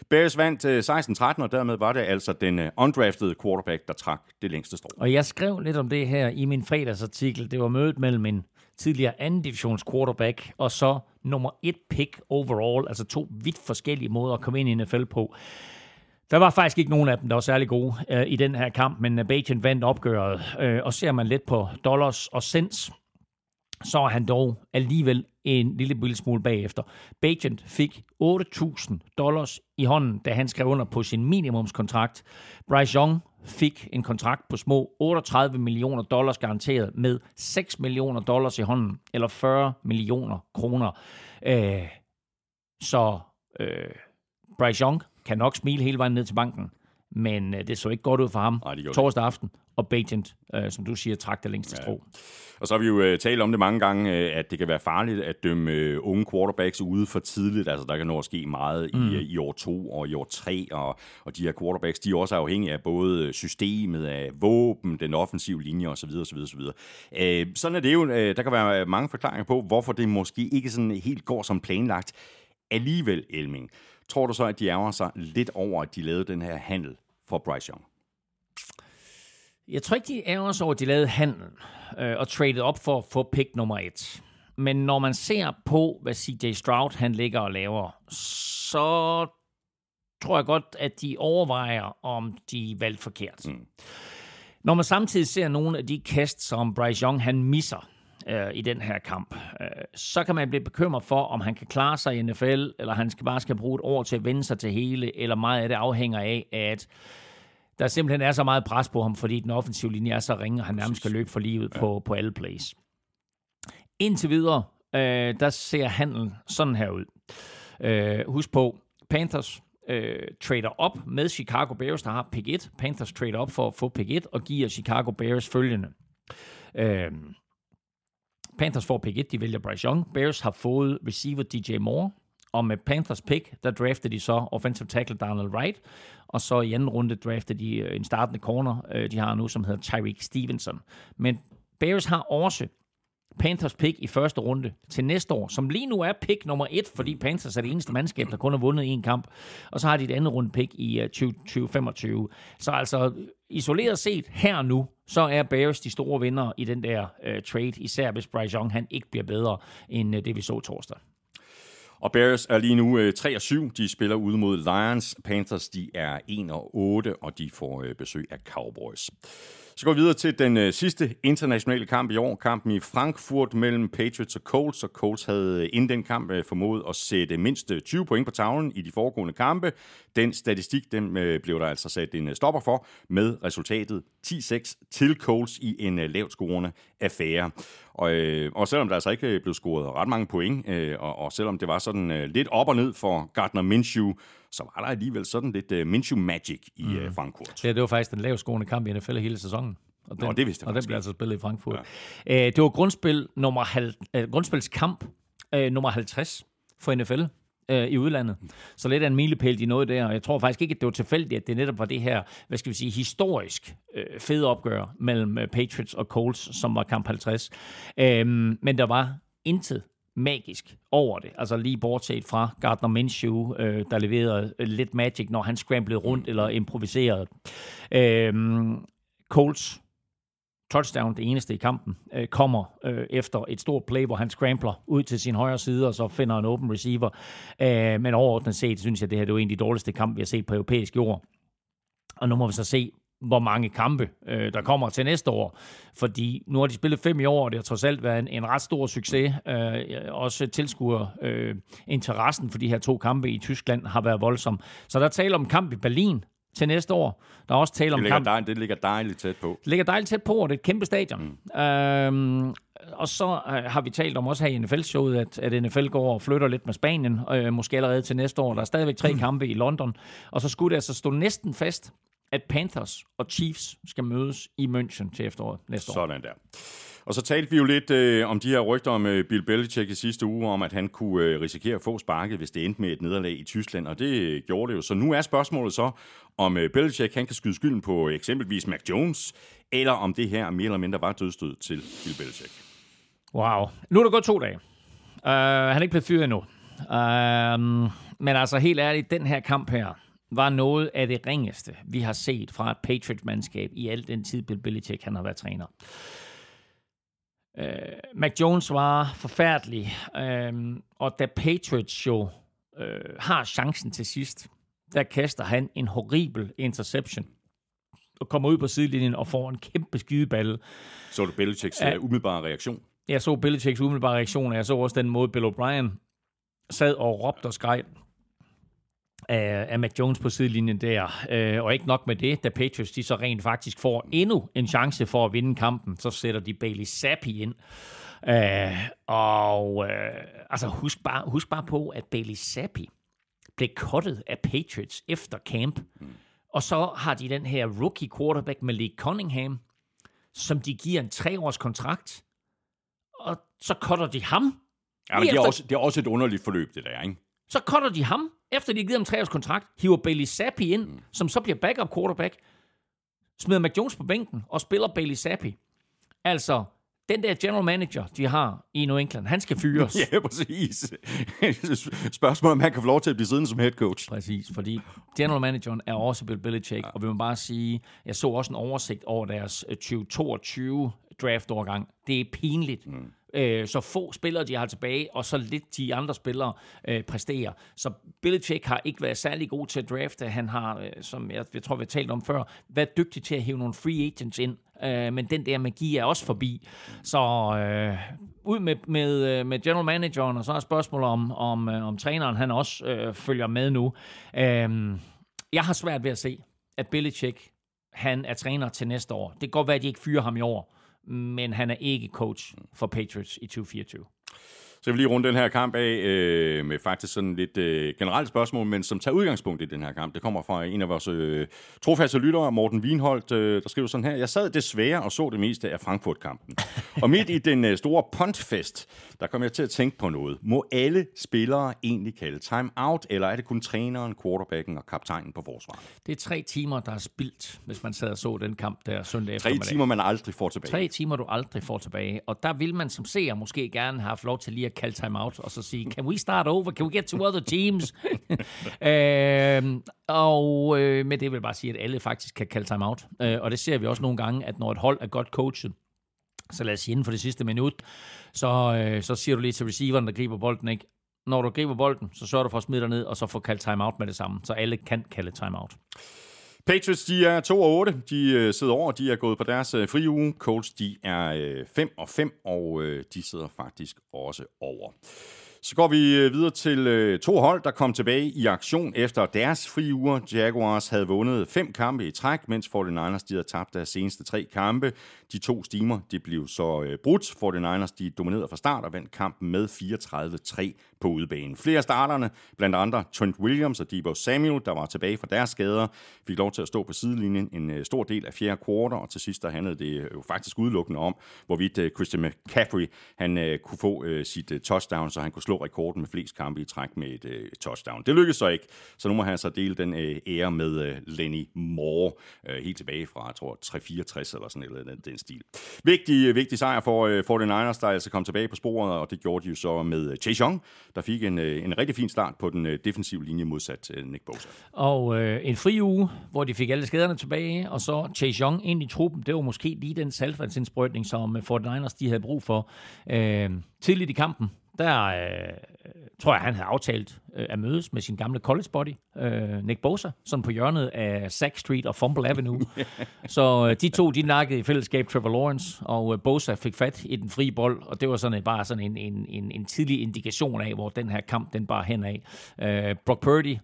Bears vandt øh, 16-13, og dermed var det altså den øh, undrafted quarterback, der trak det længste strå. Og jeg skrev lidt om det her i min fredagsartikel. Det var mødet mellem en tidligere anden divisions quarterback og så nummer et pick overall, altså to vidt forskellige måder at komme ind i NFL på. Der var faktisk ikke nogen af dem, der var særlig gode øh, i den her kamp, men øh, Bajan vandt opgøret. Øh, og ser man lidt på dollars og cents, så er han dog alligevel en lille, smule bagefter. Bagent fik 8.000 dollars i hånden, da han skrev under på sin minimumskontrakt. Bryce Young fik en kontrakt på små 38 millioner dollars garanteret med 6 millioner dollars i hånden, eller 40 millioner kroner. Øh, så øh, Bryce Young kan nok smile hele vejen ned til banken, men øh, det så ikke godt ud for ham Nej, det torsdag aften. Og Bagent, øh, som du siger, trak det længste ja. strå. Og så har vi jo øh, talt om det mange gange, øh, at det kan være farligt at dømme øh, unge quarterbacks ude for tidligt. Altså, der kan nå at ske meget mm. i, i år to og i år tre, og, og de her quarterbacks, de er også afhængige af både systemet, af våben, den offensive linje osv. osv., osv. Øh, sådan er det jo. Øh, der kan være mange forklaringer på, hvorfor det måske ikke sådan helt går som planlagt. Alligevel, Elming, tror du så, at de ærger sig lidt over, at de lavede den her handel for Bryce Young? Jeg tror ikke, de ærger sig over, at de lavede handel øh, og traded op for at få pick nummer et. Men når man ser på, hvad CJ Stroud han ligger og laver, så tror jeg godt, at de overvejer, om de valgte forkert. Mm. Når man samtidig ser nogle af de kast, som Bryce Young han misser øh, i den her kamp, øh, så kan man blive bekymret for, om han kan klare sig i NFL, eller han skal bare skal bruge et år til at vende sig til hele, eller meget af det afhænger af, at der simpelthen er så meget pres på ham, fordi den offensive linje er så ringe, og han nærmest skal løbe for livet ja. på, på alle plays. Indtil videre, øh, der ser handlen sådan her ud. Øh, husk på, Panthers øh, trader op med Chicago Bears, der har pick 1. Panthers trader op for at få pick 1 og giver Chicago Bears følgende. Øh, Panthers får pick 1, de vælger Bryce Young. Bears har fået receiver DJ Moore. Og med Panthers pick, der draftede de så offensive tackle Donald Wright, og så i anden runde draftede de øh, en startende corner, øh, de har nu, som hedder Tyreek Stevenson. Men Bears har også Panthers pick i første runde til næste år, som lige nu er pick nummer et, fordi Panthers er det eneste mandskab, der kun har vundet en kamp. Og så har de et andet runde pick i øh, 2025. Så altså isoleret set her nu, så er Bears de store vinder i den der uh, trade, især hvis Bryce Young han ikke bliver bedre end uh, det, vi så torsdag. Og Bears er lige nu øh, 3 og 7. De spiller ude mod Lions. Panthers de er 1 og 8, og de får øh, besøg af Cowboys. Så går vi videre til den øh, sidste internationale kamp i år. Kampen i Frankfurt mellem Patriots og Colts. Og Colts havde inden den kamp øh, formået at sætte mindst øh, 20 point på tavlen i de foregående kampe. Den statistik den, øh, blev der altså sat en øh, stopper for med resultatet 10-6 til Colts i en øh, lavt scorende affære. Og, øh, og selvom der altså ikke blev scoret ret mange point, øh, og, og selvom det var sådan øh, lidt op og ned for Gardner Minshew, så var der alligevel sådan lidt uh, Minshew Magic i mm. uh, Frankfurt. Ja, det var faktisk den lavskående kamp i NFL hele sæsonen. Og den, Nå, det vidste jeg Og den blev altså spillet i Frankfurt. Ja. Det var grundspil nummer halv, uh, grundspilskamp uh, nummer 50 for NFL i udlandet. Så lidt af en milepæl, de nåede der. Og jeg tror faktisk ikke, at det var tilfældigt, at det netop var det her, hvad skal vi sige, historisk øh, fede opgør mellem øh, Patriots og Colts, som var kamp 50. Øhm, men der var intet magisk over det. Altså lige bortset fra Gardner Minshew, øh, der leverede lidt magic, når han scramblede rundt eller improviserede. Øh, Colts touchdown, det eneste i kampen, øh, kommer øh, efter et stort play, hvor han scrambler ud til sin højre side, og så finder en open receiver. Øh, men overordnet set, synes jeg, det her det er en af de dårligste kampe, vi har set på europæisk jord. Og nu må vi så se, hvor mange kampe, øh, der kommer til næste år. Fordi nu har de spillet fem i år, og det har trods alt været en, en ret stor succes. Øh, også tilskuer øh, interessen for de her to kampe i Tyskland har været voldsom. Så der taler om kamp i Berlin til næste år. Der er også tale om det kamp... Dejligt, det ligger dejligt tæt på. Det ligger dejligt tæt på, og det er et kæmpe stadion. Mm. Øhm, og så øh, har vi talt om også her i NFL-showet, at, at NFL går og flytter lidt med Spanien, øh, måske allerede til næste år. Der er stadigvæk tre mm. kampe i London, og så skulle det altså stå næsten fast, at Panthers og Chiefs skal mødes i München til efteråret næste år. Sådan der. Og så talte vi jo lidt øh, om de her rygter om øh, Bill Belichick i sidste uge, om at han kunne øh, risikere at få sparket, hvis det endte med et nederlag i Tyskland, og det øh, gjorde det jo. Så nu er spørgsmålet så, om øh, Belichick han kan skyde skylden på øh, eksempelvis Mac Jones, eller om det her mere eller mindre var dødstød til Bill Belichick. Wow. Nu er der gået to dage. Uh, han er ikke blevet fyret endnu. Uh, men altså helt ærligt, den her kamp her var noget af det ringeste, vi har set fra et Patriots-mandskab i al den tid, Bill Belichick han har været træner. Uh, Mac Jones var forfærdelig, uh, og da Patriots jo uh, har chancen til sidst, der kaster han en horribel interception og kommer ud på sidelinjen og får en kæmpe skideballe. Så du Belichicks ja. umiddelbare reaktion? Jeg så Belichicks umiddelbare reaktion, og jeg så også den måde, Bill O'Brien sad og råbte og skreg af, af Mac Jones på sidelinjen der. Øh, og ikke nok med det, da Patriots de så rent faktisk får endnu en chance for at vinde kampen, så sætter de Bailey Zappi ind. Øh, og øh, altså husk bare, husk bare på, at Bailey Zappi blev kottet af Patriots efter camp. Mm. Og så har de den her rookie quarterback Malik Cunningham, som de giver en treårs kontrakt. Og så cutter de ham. Ja, men det, er også, det er også et underligt forløb, det der, ikke? Så cutter de ham, efter de har givet ham tre års kontrakt, hiver Bailey Zappi ind, mm. som så bliver backup quarterback, smider Mac Jones på bænken og spiller Bailey Zappi. Altså, den der general manager, de har i New England, han skal fyres. [laughs] ja, præcis. [laughs] Spørgsmålet om han kan få lov til at blive siddende som head coach. Præcis, fordi general manageren er også Bill Belichick, ja. og vi må bare sige, jeg så også en oversigt over deres 2022 øh, draft-overgang. Det er pinligt. Mm øh, så få spillere, de har tilbage, og så lidt de andre spillere øh, præsterer. Så Belichick har ikke været særlig god til at drafte. Han har, øh, som jeg, jeg tror, vi har talt om før, været dygtig til at hive nogle free agents ind. Øh, men den der magi er også forbi. Så øh, ud med, med, øh, med general manageren, og så er spørgsmålet om, om, øh, om træneren han også øh, følger med nu. Øh, jeg har svært ved at se, at Belichick han er træner til næste år. Det kan godt være, at de ikke fyrer ham i år men han er ikke coach for Patriots i 2024. Så jeg vil lige runde den her kamp af øh, med faktisk sådan lidt øh, generelt spørgsmål, men som tager udgangspunkt i den her kamp. Det kommer fra en af vores øh, trofaste lyttere, Morten Wienholdt, øh, der skriver sådan her. Jeg sad desværre og så det meste af Frankfurt-kampen. og midt i den øh, store puntfest, der kom jeg til at tænke på noget. Må alle spillere egentlig kalde time-out, eller er det kun træneren, quarterbacken og kaptajnen på forsvaret? Det er tre timer, der er spildt, hvis man sad og så den kamp der søndag eftermiddag. Tre timer, man aldrig får tilbage. Tre timer, du aldrig får tilbage. Og der vil man som seer måske gerne have haft lov til lige at kalde timeout, og så sige, can we start over? Can we get to other teams? [laughs] øh, og øh, med det vil jeg bare sige, at alle faktisk kan kalde timeout. Øh, og det ser vi også nogle gange, at når et hold er godt coachet, så lad os sige inden for det sidste minut, så, øh, så siger du lige til receiveren, der griber bolden, ikke? Når du griber bolden, så sørger du for at smide dig ned, og så få kaldt timeout med det samme. Så alle kan kalde timeout. Patriots, de er 2 og 8. De øh, sidder over, de er gået på deres øh, fri uge. Colts, de er øh, 5 og 5, og øh, de sidder faktisk også over. Så går vi øh, videre til øh, to hold, der kom tilbage i aktion efter deres fri uger. Jaguars havde vundet fem kampe i træk, mens 49ers de havde tabt deres seneste tre kampe. De to stimer de blev så øh, brudt. 49ers de dominerede fra start og vandt kampen med 34-3 på udebanen. Flere af starterne, blandt andre Trent Williams og Debo Samuel, der var tilbage fra deres skader, fik lov til at stå på sidelinjen en øh, stor del af fjerde kvartal, og til sidst der handlede det øh, jo faktisk udelukkende om, hvorvidt øh, Christian McCaffrey han kunne få sit touchdown, så han kunne slå rekorden med flest kampe i træk med et touchdown. Det lykkedes så ikke, så nu må han så dele den ære med Lenny Moore, helt tilbage fra, jeg tror, 364 eller sådan noget den stil. Vigtig, vigtig sejr for øh, uh, 49ers, der altså kom tilbage på sporet, og det gjorde de jo så med øh, Chase Young, der fik en, øh, en rigtig fin start på den øh, defensive linje modsat øh, Nick Bosa. Og øh, en fri uge, hvor de fik alle skaderne tilbage, og så Chase Young ind i truppen, det var måske lige den salgvandsindsprøjtning, som øh, 49ers de havde brug for. øh, tidligt i kampen, der øh, tror jeg, han havde aftalt øh, at mødes med sin gamle college buddy, øh, Nick Bosa, sådan på hjørnet af Sack Street og Fumble Avenue. [laughs] så øh, de to, de nakkede i fællesskab Trevor Lawrence, og øh, Bosa fik fat i den frie bold, og det var sådan bare sådan en, en, en, en tidlig indikation af, hvor den her kamp, den bare hen af. Øh, Brock Purdy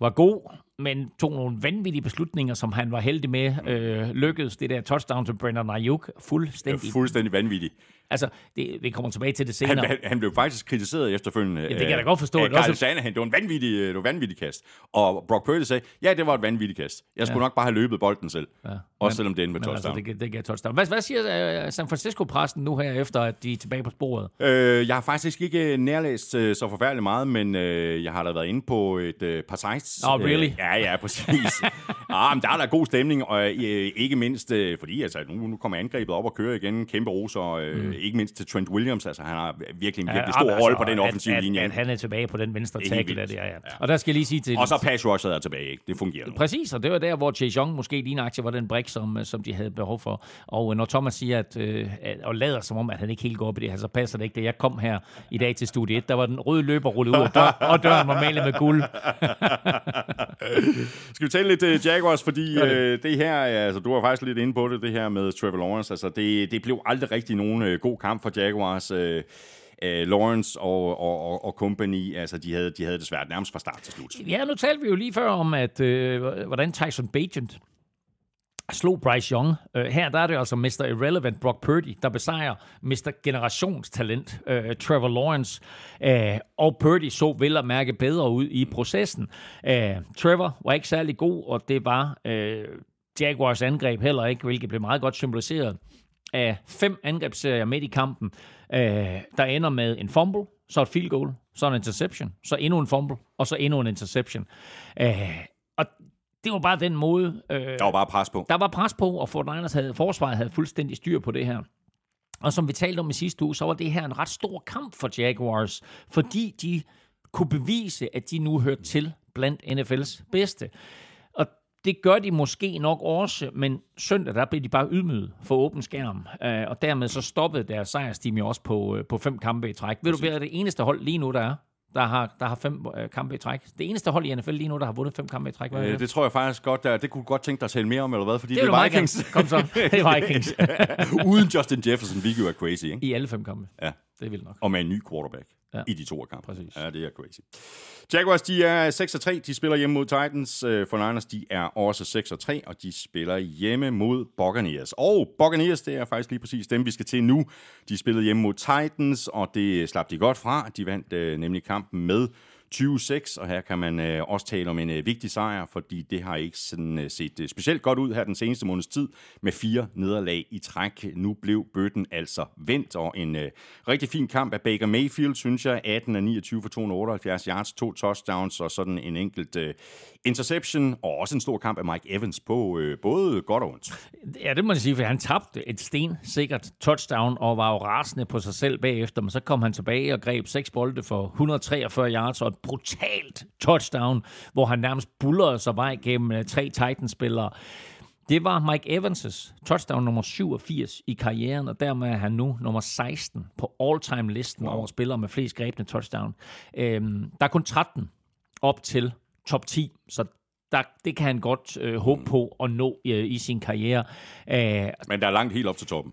var god, men tog nogle vanvittige beslutninger, som han var heldig med. Øh, lykkedes det der touchdown til Brendan Ayuk fuldstændig. Er fuldstændig vanvittigt. Altså, det, vi kommer tilbage til det Han, senere. han, han blev faktisk kritiseret efterfølgende. det kan jeg da godt forstå. Af Det også- Shanahan. Det var en vanvittig, øh, det var en vanvittig kast. Og Brock Purdy sagde, ja, det var et vanvittigt kast. Jeg skulle ja. nok bare have løbet bolden selv. Ja. Også selvom det endte med Men altså, touchdown. det, det gav touchdown. Hvad, hvad siger uh, San Francisco-pressen nu her, efter at de er tilbage på sporet? Øh, jeg har faktisk ikke nærlæst øh, så forfærdeligt meget, men øh, jeg har da været inde på et øh, par sites. Oh, really? Øh, ja, ja, præcis. [laughs] ah, men der er da god stemning, og øh, ikke mindst, øh, fordi altså, nu, nu kommer angrebet op og kører igen. Kæmpe roser, øh, mm. ikke mindst til Trent Williams. Altså, han har virkelig en virkelig stor Ja, rolle på altså, den offensive linje. At, at han er tilbage på den venstre tackle. Der, der, ja. Og der skal jeg lige sige til... Og så pass rushet er tilbage, ikke? Det fungerer nu. Præcis, og det var der, hvor Chase Young måske lige aktie var den brik, som, øh, som de havde behov for. Og øh, når Thomas siger, at, øh, og lader som om, at han ikke helt går op i det her, så passer det ikke. Da jeg kom her i dag til studie 1, der var den røde løber rullet ud, og, dør, og døren var malet med guld. [laughs] [laughs] Skal vi tale lidt uh, Jaguars, fordi uh, det her, altså du var faktisk lidt inde på det, det her med Trevor Lawrence, altså det, det blev aldrig rigtig nogen uh, god kamp for Jaguars. Uh, uh, Lawrence og, og, og, og company, altså de havde, de havde det svært nærmest fra start til slut. Ja, nu talte vi jo lige før om, at øh, hvordan Tyson Bagent slog Bryce Young. Uh, her der er det altså Mr. Irrelevant Brock Purdy, der besejrer Mr. Generationstalent uh, Trevor Lawrence. Uh, og Purdy så vel at mærke bedre ud i processen. Uh, Trevor var ikke særlig god, og det var uh, Jaguars angreb heller ikke, hvilket blev meget godt symboliseret af fem angrebsserier midt i kampen, uh, der ender med en fumble, så et field goal, så en interception, så endnu en fumble, og så endnu en interception. Uh, og det var bare den måde, øh, Der var bare pres på. der var pres på, og Fort Niners havde, forsvaret havde fuldstændig styr på det her. Og som vi talte om i sidste uge, så var det her en ret stor kamp for Jaguars, fordi de kunne bevise, at de nu hørte til blandt NFL's bedste. Og det gør de måske nok også, men søndag der blev de bare ydmyget for åben skærm, øh, og dermed så stoppede deres sejrsteam jo også på, øh, på fem kampe i træk. Ved du, hvad er det eneste hold lige nu, der er? Der har, der har fem øh, kampe i træk. Det eneste hold i NFL lige nu, der har vundet fem kampe i træk. Øh, det? det tror jeg faktisk godt, der, det kunne du godt tænke dig at tale mere om, eller hvad? Fordi Det det, vil er Vikings. Kom så. Det er Vikings. [laughs] Uden Justin Jefferson, hvilket jo er crazy, ikke? I alle fem kampe. Ja. Det er vildt nok. Og med en ny quarterback Ja. i de to kampe. Præcis. Ja, det er crazy. Jaguars, de er 6 3. De spiller hjemme mod Titans. Øh, For Niners, de er også 6 3, og de spiller hjemme mod Buccaneers. Og Buccaneers, det er faktisk lige præcis dem, vi skal til nu. De spillede hjemme mod Titans, og det slap de godt fra. De vandt øh, nemlig kampen med 20-6, og her kan man øh, også tale om en øh, vigtig sejr, fordi det har ikke sådan, øh, set øh, specielt godt ud her den seneste måneds tid, med fire nederlag i træk. Nu blev bøtten altså vendt, og en øh, rigtig fin kamp af Baker Mayfield, synes jeg, 18 af 29 for 278 yards, to touchdowns og sådan en enkelt øh, interception, og også en stor kamp af Mike Evans på øh, både godt og ondt. Ja, det må man sige, for han tabte et stensikkert touchdown og var jo rasende på sig selv bagefter, men så kom han tilbage og greb seks bolde for 143 yards og et brutalt touchdown, hvor han nærmest bullerede sig vej gennem øh, tre Titans-spillere. Det var Mike Evans' touchdown nummer 87 i karrieren, og dermed er han nu nummer 16 på all-time-listen wow. over spillere med flest grebne touchdown. Øhm, der er kun 13 op til top 10, så der, det kan han godt øh, håbe på at nå øh, i sin karriere. Øh, Men der er langt helt op til toppen.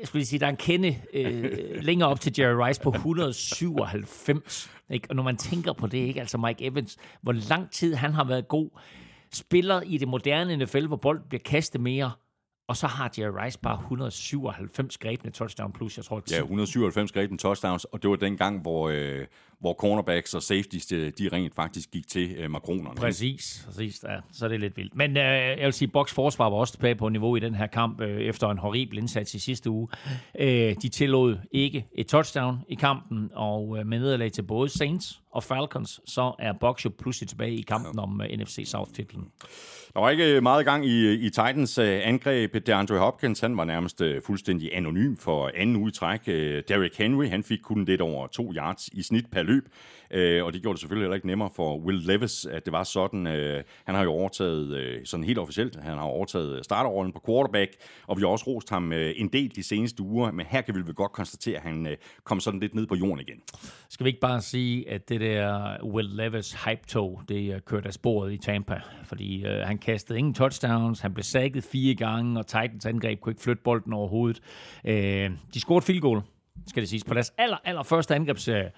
jeg skulle lige sige, der er en kende øh, [laughs] længere op til Jerry Rice på 197. Ikke? Og når man tænker på det, ikke? altså Mike Evans, hvor lang tid han har været god, spiller i det moderne NFL, hvor bolden bliver kastet mere, og så har Jerry Rice bare 197 grebne touchdown plus, jeg tror, 10. Ja, 197 grebne touchdowns, og det var den gang, hvor, øh, hvor cornerbacks og safeties, de, rent faktisk gik til øh, makronerne. Præcis, præcis. Ja, så er det lidt vildt. Men øh, jeg vil sige, Boks forsvar var også tilbage på niveau i den her kamp øh, efter en horribel indsats i sidste uge. Øh, de tillod ikke et touchdown i kampen, og øh, med nederlag til både Saints og Falcons, så er Boks jo pludselig tilbage i kampen om øh, NFC South-titlen. Der var ikke meget gang i, i Titans uh, angreb. DeAndre Hopkins, han var nærmest uh, fuldstændig anonym for anden uge i træk. Uh, Derrick Henry, han fik kun lidt over to yards i snit per løb øh og det gjorde det selvfølgelig heller ikke nemmere for Will Levis, at det var sådan. Øh, han har jo overtaget, øh, sådan helt officielt, han har overtaget starterrollen på quarterback, og vi har også rost ham øh, en del de seneste uger, men her kan vi vel godt konstatere, at han øh, kom sådan lidt ned på jorden igen. Skal vi ikke bare sige, at det der Will Levis hype-tog, det øh, kørte af sporet i Tampa? Fordi øh, han kastede ingen touchdowns, han blev sækket fire gange, og Titans angreb kunne ikke flytte bolden overhovedet. Øh, de scorede field goal, skal det siges, på deres aller, aller første angrebsserie.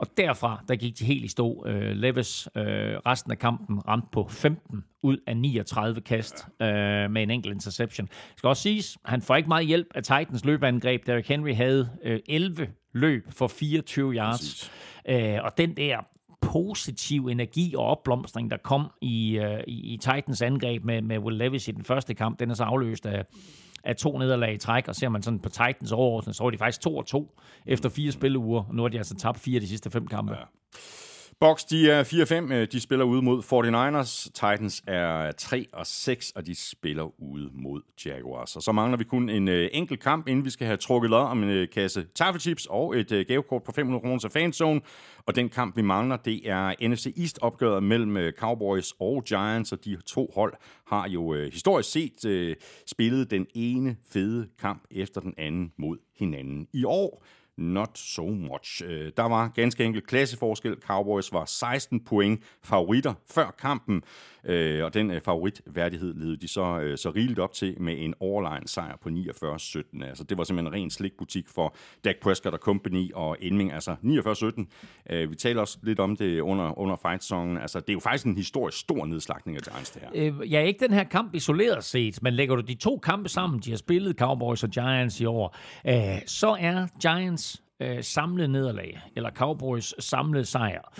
Og derfra, der gik de helt i stå. Øh, Levis øh, resten af kampen ramte på 15 ud af 39 kast øh, med en enkelt interception. Det skal også siges, han får ikke meget hjælp af Titans løbeangreb. Derrick Henry havde øh, 11 løb for 24 yards. Øh, og den der positiv energi og opblomstring, der kom i, øh, i, i Titans angreb med, med Will Levis i den første kamp, den er så afløst af, af to nederlag i træk, og ser man sådan på Titans overordnet, så var de faktisk 2 og 2 efter fire spilleuger, og nu har de altså tabt fire af de sidste fem kampe. Ja. Bucks, de er 4-5. Øh, de spiller ude mod 49ers. Titans er 3 og 6, og de spiller ude mod Jaguars. Og så mangler vi kun en øh, enkelt kamp, inden vi skal have trukket lod om en øh, kasse taffelchips og et øh, gavekort på 500 kroner til fanzone. Og den kamp, vi mangler, det er NFC East-opgøret mellem øh, Cowboys og Giants, og de to hold har jo øh, historisk set øh, spillet den ene fede kamp efter den anden mod hinanden. I år not so much. Øh, Der var ganske enkelt klasseforskel. Cowboys var 16 point favoritter før kampen, øh, og den øh, favoritværdighed levede de så, øh, så rigeligt op til med en overlegen sejr på 49-17. Altså, det var simpelthen en ren slikbutik for Dak Prescott og company og Ending. Altså 49-17. Øh, Vi taler også lidt om det under, under fight-songen. Altså, det er jo faktisk en historisk stor nedslagning af Giants, det her. Øh, ja, ikke den her kamp isoleret set, men lægger du de to kampe sammen, de har spillet, Cowboys og Giants i år, øh, så er Giants øh, samlede nederlag, eller Cowboys samlede sejr,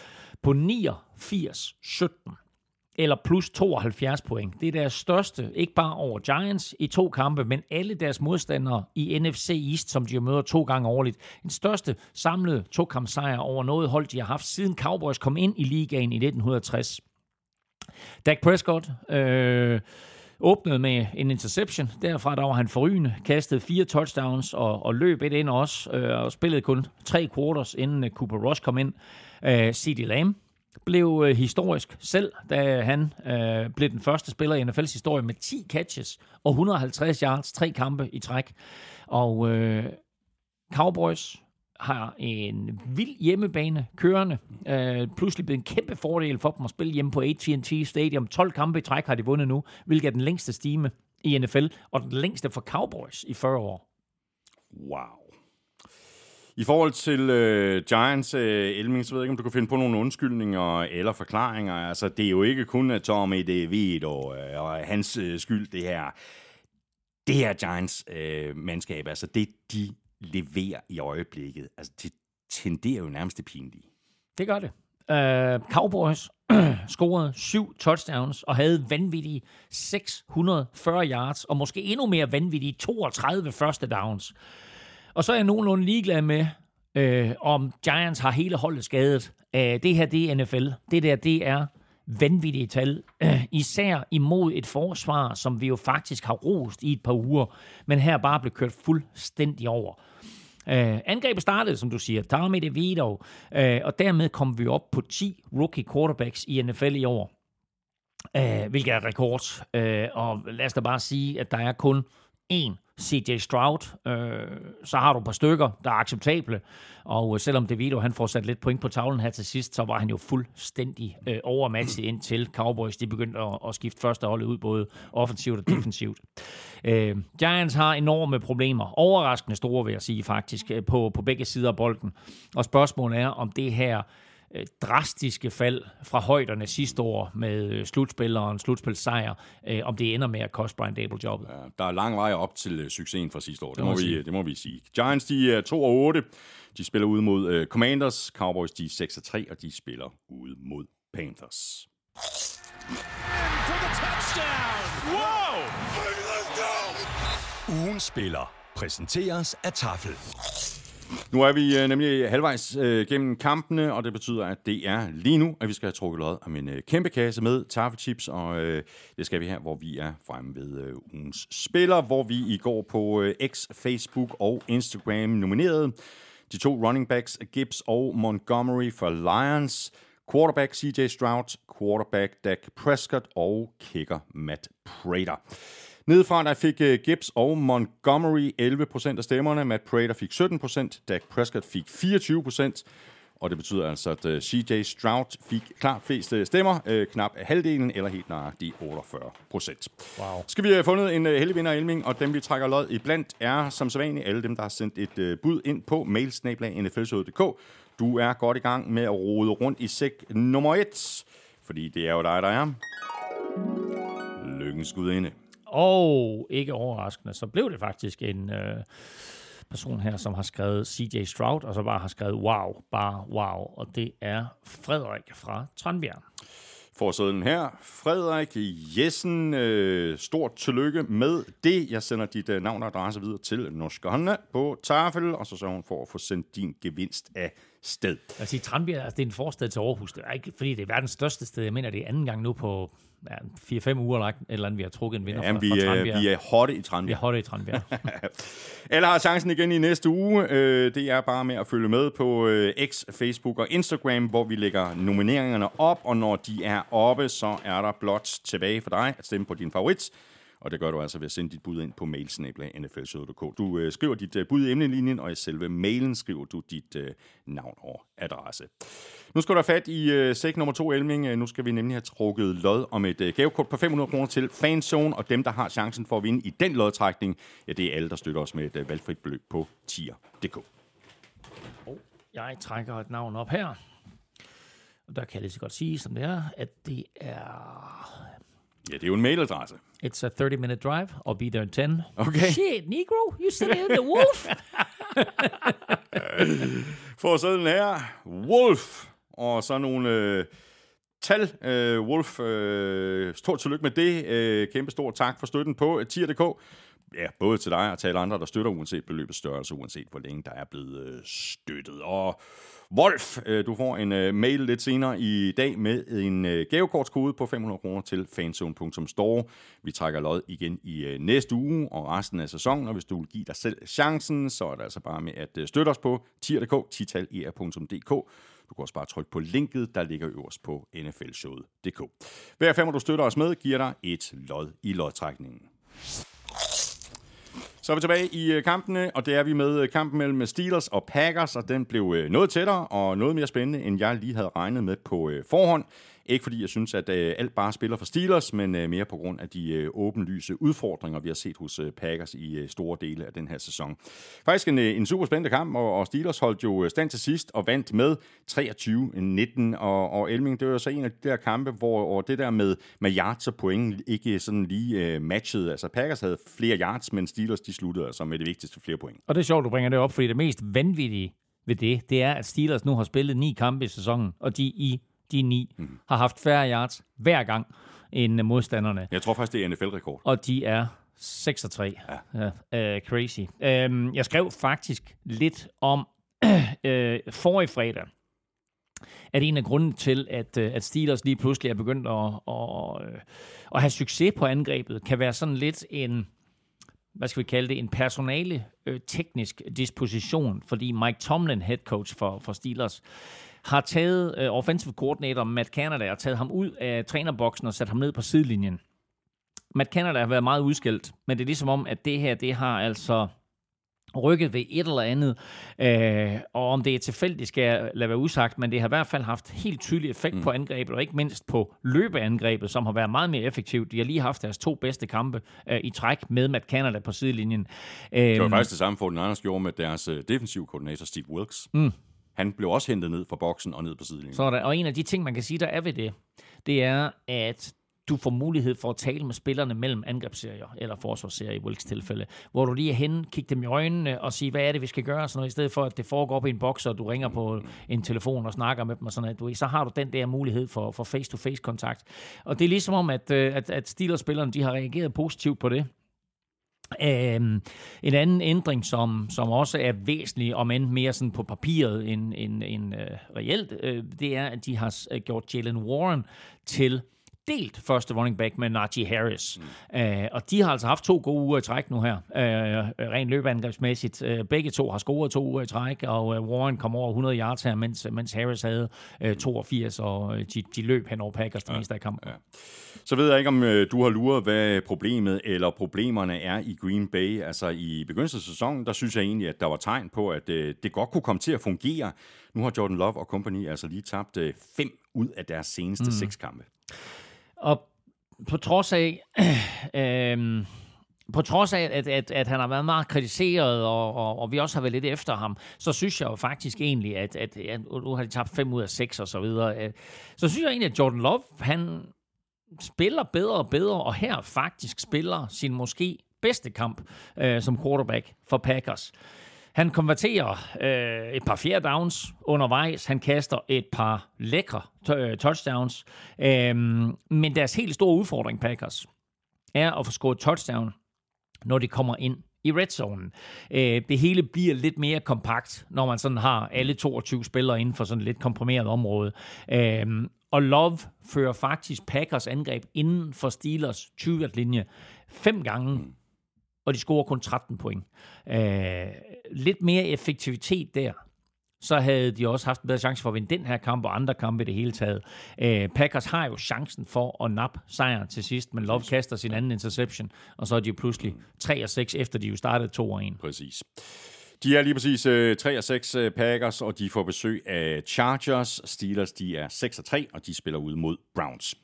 på 89-17 eller plus 72 point. Det er deres største, ikke bare over Giants i to kampe, men alle deres modstandere i NFC East, som de jo møder to gange årligt. Den største samlede to-kamp-sejr over noget hold, de har haft siden Cowboys kom ind i ligaen i 1960. Dak Prescott øh, åbnede med en interception. Derfra der var han forrygende, kastede fire touchdowns og, og løb et ind også, øh, og spillede kun tre quarters, inden øh, Cooper Rush kom ind. Øh, C.D. Lamb blev øh, historisk selv, da han øh, blev den første spiller i NFL's historie med 10 catches og 150 yards, tre kampe i træk. Og øh, Cowboys har en vild hjemmebane kørende. Øh, pludselig blevet en kæmpe fordel for dem at spille hjemme på AT&T Stadium. 12 kampe i træk har de vundet nu, hvilket er den længste stime i NFL, og den længste for Cowboys i 40 år. Wow. I forhold til øh, Giants, øh, Elming, så ved jeg ikke, om du kan finde på nogle undskyldninger eller forklaringer. Altså, det er jo ikke kun Tommy DeVito og, øh, og hans øh, skyld, det her. Det her Giants-mandskab, øh, altså det, de leverer i øjeblikket, altså det tenderer jo nærmest det pinlige. Det gør det. Uh, Cowboys [clears throat] scorede syv touchdowns og havde vanvittige 640 yards, og måske endnu mere vanvittige 32 første downs. Og så er jeg nogenlunde ligeglad med, øh, om Giants har hele holdet skadet. Øh, det her, det er NFL. Det der, det er vanvittige tal. [clears throat] Især imod et forsvar, som vi jo faktisk har rost i et par uger, men her bare blev kørt fuldstændig over. Øh, angrebet startede, som du siger, Tommy DeVito, øh, og dermed kom vi op på 10 rookie quarterbacks i NFL i år. Øh, hvilket er rekord. Øh, og lad os da bare sige, at der er kun én CJ Stroud, øh, så har du et par stykker, der er acceptable. Og øh, selvom DeVito han får sat lidt point på tavlen her til sidst, så var han jo fuldstændig øh, overmatchet indtil Cowboys de begyndte at, at skifte første holdet ud, både offensivt og defensivt. Øh, Giants har enorme problemer, overraskende store vil jeg sige faktisk, øh, på, på begge sider af bolden. Og spørgsmålet er, om det her øh, drastiske fald fra højderne sidste år med øh, slutspil og en slutspilsejr, øh, om det ender med at koste Brian Dable jobbet. Ja, der er lang vej op til øh, succesen fra sidste år, det, må må, vi, sige. det må vi sige. Giants, de er 2 og 8. De spiller ude mod øh, Commanders. Cowboys, de er 6 og 3, og de spiller ude mod Panthers. Ugen spiller præsenteres af Tafel. Nu er vi øh, nemlig halvvejs øh, gennem kampene, og det betyder, at det er lige nu, at vi skal have trukket lod om en øh, kæmpe kasse med taffelchips, og øh, det skal vi her, hvor vi er fremme ved øh, ugens spiller, hvor vi i går på øh, X, Facebook og Instagram nominerede de to running backs, Gibbs og Montgomery for Lions, quarterback CJ Stroud, quarterback Dak Prescott og kicker Matt Prater. Nedefra der fik uh, Gibbs og Montgomery 11% af stemmerne, Matt Prater fik 17%, Dak Prescott fik 24%, og det betyder altså, at uh, CJ Stroud fik klart flest uh, stemmer, uh, knap halvdelen, eller helt nøjagtigt 48%. Wow. Skal vi have fundet en heldig vinder, Elming, og dem vi trækker lod i blandt er som sædvanligt alle dem, der har sendt et uh, bud ind på mailsnablag.nflshowet.dk. du er godt i gang med at rode rundt i sæk nummer et. Fordi det er jo dig, der er lykkens gudinde. Og ikke overraskende, så blev det faktisk en øh, person her, som har skrevet CJ Stroud, og så bare har skrevet wow, bare wow. Og det er Frederik fra Tranbjerg. Forsiden her. Frederik Jessen, øh, stort tillykke med det. Jeg sender dit øh, navn og adresse videre til Norskerne på tafel, og så sørger hun for at få sendt din gevinst af sted. Jeg siger, Tranbjerg, altså, det er en forstad til Aarhus. Det er ikke, fordi det er verdens største sted. Jeg mener, det er anden gang nu på ja, 4-5 uger, eller et eller andet, vi har trukket en vinder Jamen, fra, vi, fra er, Tranbjerg. vi er hotte i vi Tranbjerg. er hotte i Tranbjerg. [laughs] Alle har chancen igen i næste uge. Øh, Det er bare med at følge med på øh, X, Facebook og Instagram, hvor vi lægger nomineringerne op, og når de er oppe, så er der blot tilbage for dig at stemme på din favorit. Og det gør du altså ved at sende dit bud ind på mailsnablag.nflshow.dk. Du øh, skriver dit øh, bud i emnelinjen, og i selve mailen skriver du dit øh, navn og adresse. Nu skal du have fat i øh, sæk nummer to, Elming. Øh, nu skal vi nemlig have trukket lod om et øh, gavekort på 500 kroner til Fanzone, og dem, der har chancen for at vinde i den lodtrækning, ja, det er alle, der støtter os med et øh, valgfrit beløb på tier.dk. Jeg trækker et navn op her. Og der kan jeg lige så godt sige, som det er, at det er... Ja, det er jo en mailadresse. It's a 30-minute drive. I'll be there in 10. Okay. Shit, Negro, you said it the wolf? [laughs] For sædlen her, Wolf, og så nogle øh, tal. Øh, Wolf, øh, stort tillykke med det. Øh, kæmpe stor tak for støtten på tier.dk. Ja, både til dig og til alle andre, der støtter, uanset beløbets størrelse, uanset hvor længe der er blevet øh, støttet. Og Wolf, øh, du får en øh, mail lidt senere i dag med en øh, gavekortskode på 500 kroner til fanzone.store. Vi trækker lod igen i øh, næste uge og resten af sæsonen, og hvis du vil give dig selv chancen, så er det altså bare med at øh, støtte os på tier.dk, titaler.dk. Du kan også bare trykke på linket, der ligger øverst på nflshowet.dk. Hver femmer, du støtter os med, giver dig et lod i lodtrækningen. Så er vi tilbage i øh, kampene, og det er vi med øh, kampen mellem øh, Steelers og Packers, og den blev noget tættere og noget mere spændende, end jeg lige havde regnet med på forhånd. Ikke fordi jeg synes, at øh, alt bare spiller for Steelers, men øh, mere på grund af de øh, åbenlyse udfordringer, vi har set hos øh, Packers i øh, store dele af den her sæson. Faktisk en, øh, en super spændende kamp, og, og Steelers holdt jo øh, stand til sidst og vandt med 23-19. Og, og Elming, det var jo så en af de der kampe, hvor, og det der med, med yards og point ikke sådan lige øh, matchede. Altså Packers havde flere yards, men Steelers de sluttede altså med det vigtigste flere point. Og det er sjovt, du bringer det op, fordi det mest vanvittige ved det, det er, at Steelers nu har spillet ni kampe i sæsonen, og de i de ni mm. har haft færre yards hver gang end modstanderne. Jeg tror faktisk, det er NFL-rekord. Og de er 6 og 3. Ja. Ja, uh, crazy. Um, jeg skrev faktisk lidt om uh, [clears throat] forrige fredag, at en af grunden til, at, øh, at Steelers lige pludselig er begyndt at, at, at have succes på angrebet, kan være sådan lidt en, hvad skal vi kalde det, en personale øh, teknisk disposition, fordi Mike Tomlin, head coach for, for Steelers, har taget øh, offensive coordinator Matt Canada og taget ham ud af trænerboksen og sat ham ned på sidelinjen. Matt Canada har været meget udskilt, men det er ligesom om, at det her, det har altså rykket ved et eller andet. Øh, og om det er tilfældigt, skal jeg lade være usagt, men det har i hvert fald haft helt tydelig effekt mm. på angrebet, og ikke mindst på løbeangrebet, som har været meget mere effektivt. De har lige haft deres to bedste kampe øh, i træk med Matt Canada på sidelinjen. Øh, Det var faktisk det samme, for den Anders gjorde med deres øh, defensiv koordinator, Steve Wilkes. Mm. Han blev også hentet ned fra boksen og ned på sidelinjen. Sådan. Og en af de ting, man kan sige, der er ved det, det er, at du får mulighed for at tale med spillerne mellem angrebsserier, eller forsvarsserier i Wilks tilfælde, hvor du lige er henne, kigge dem i øjnene og sige, hvad er det, vi skal gøre, sådan noget, i stedet for, at det foregår på en boks, og du ringer på en telefon og snakker med dem, og sådan noget. Du, så har du den der mulighed for, for face-to-face kontakt. Og det er ligesom om, at, øh, at, at Steelers-spillerne, de har reageret positivt på det. Øhm, en anden ændring, som, som også er væsentlig, om end mere sådan på papiret end, end, end øh, reelt, øh, det er, at de har øh, gjort Jalen Warren til delt første running back med Najee Harris. Mm. Øh, og de har altså haft to gode uger i træk nu her, øh, rent løbeangrebsmæssigt. Øh, begge to har scoret to uger i træk, og øh, Warren kom over 100 yards her, mens, mens Harris havde øh, 82, og øh, de, de løb hen over Packers det meste af kampen. Ja. Så ved jeg ikke, om øh, du har luret, hvad problemet eller problemerne er i Green Bay. Altså i begyndelsen af sæsonen, der synes jeg egentlig, at der var tegn på, at øh, det godt kunne komme til at fungere. Nu har Jordan Love og company altså lige tabt øh, fem ud af deres seneste mm. seks kampe. Og på trods af, [clears throat] øh, på trods af, at, at, at han har været meget kritiseret, og, og, og vi også har været lidt efter ham, så synes jeg jo faktisk egentlig, at, at, at nu har de tabt 5 ud af 6 og så videre, øh, så synes jeg egentlig, at Jordan Love, han spiller bedre og bedre, og her faktisk spiller sin måske bedste kamp øh, som quarterback for Packers. Han konverterer øh, et par fjerde downs undervejs. Han kaster et par lækre t- øh, touchdowns. Øh, men deres helt store udfordring, Packers, er at få scoret touchdown, når de kommer ind i red zone. Øh, det hele bliver lidt mere kompakt, når man sådan har alle 22 spillere inden for sådan et lidt komprimeret område. Øh, og Love fører faktisk Packers angreb inden for Steelers 20-linje fem gange og de scorer kun 13 point. Øh, lidt mere effektivitet der, så havde de også haft en bedre chance for at vinde den her kamp og andre kampe i det hele taget. Øh, Packers har jo chancen for at nappe sejren til sidst, men Love kaster sin anden interception, og så er de jo pludselig 3 og 6, efter de jo startede 2 og 1. Præcis. De er lige præcis øh, 3 og 6 øh, Packers, og de får besøg af Chargers. Steelers, de er 6 og 3, og de spiller ud mod Browns.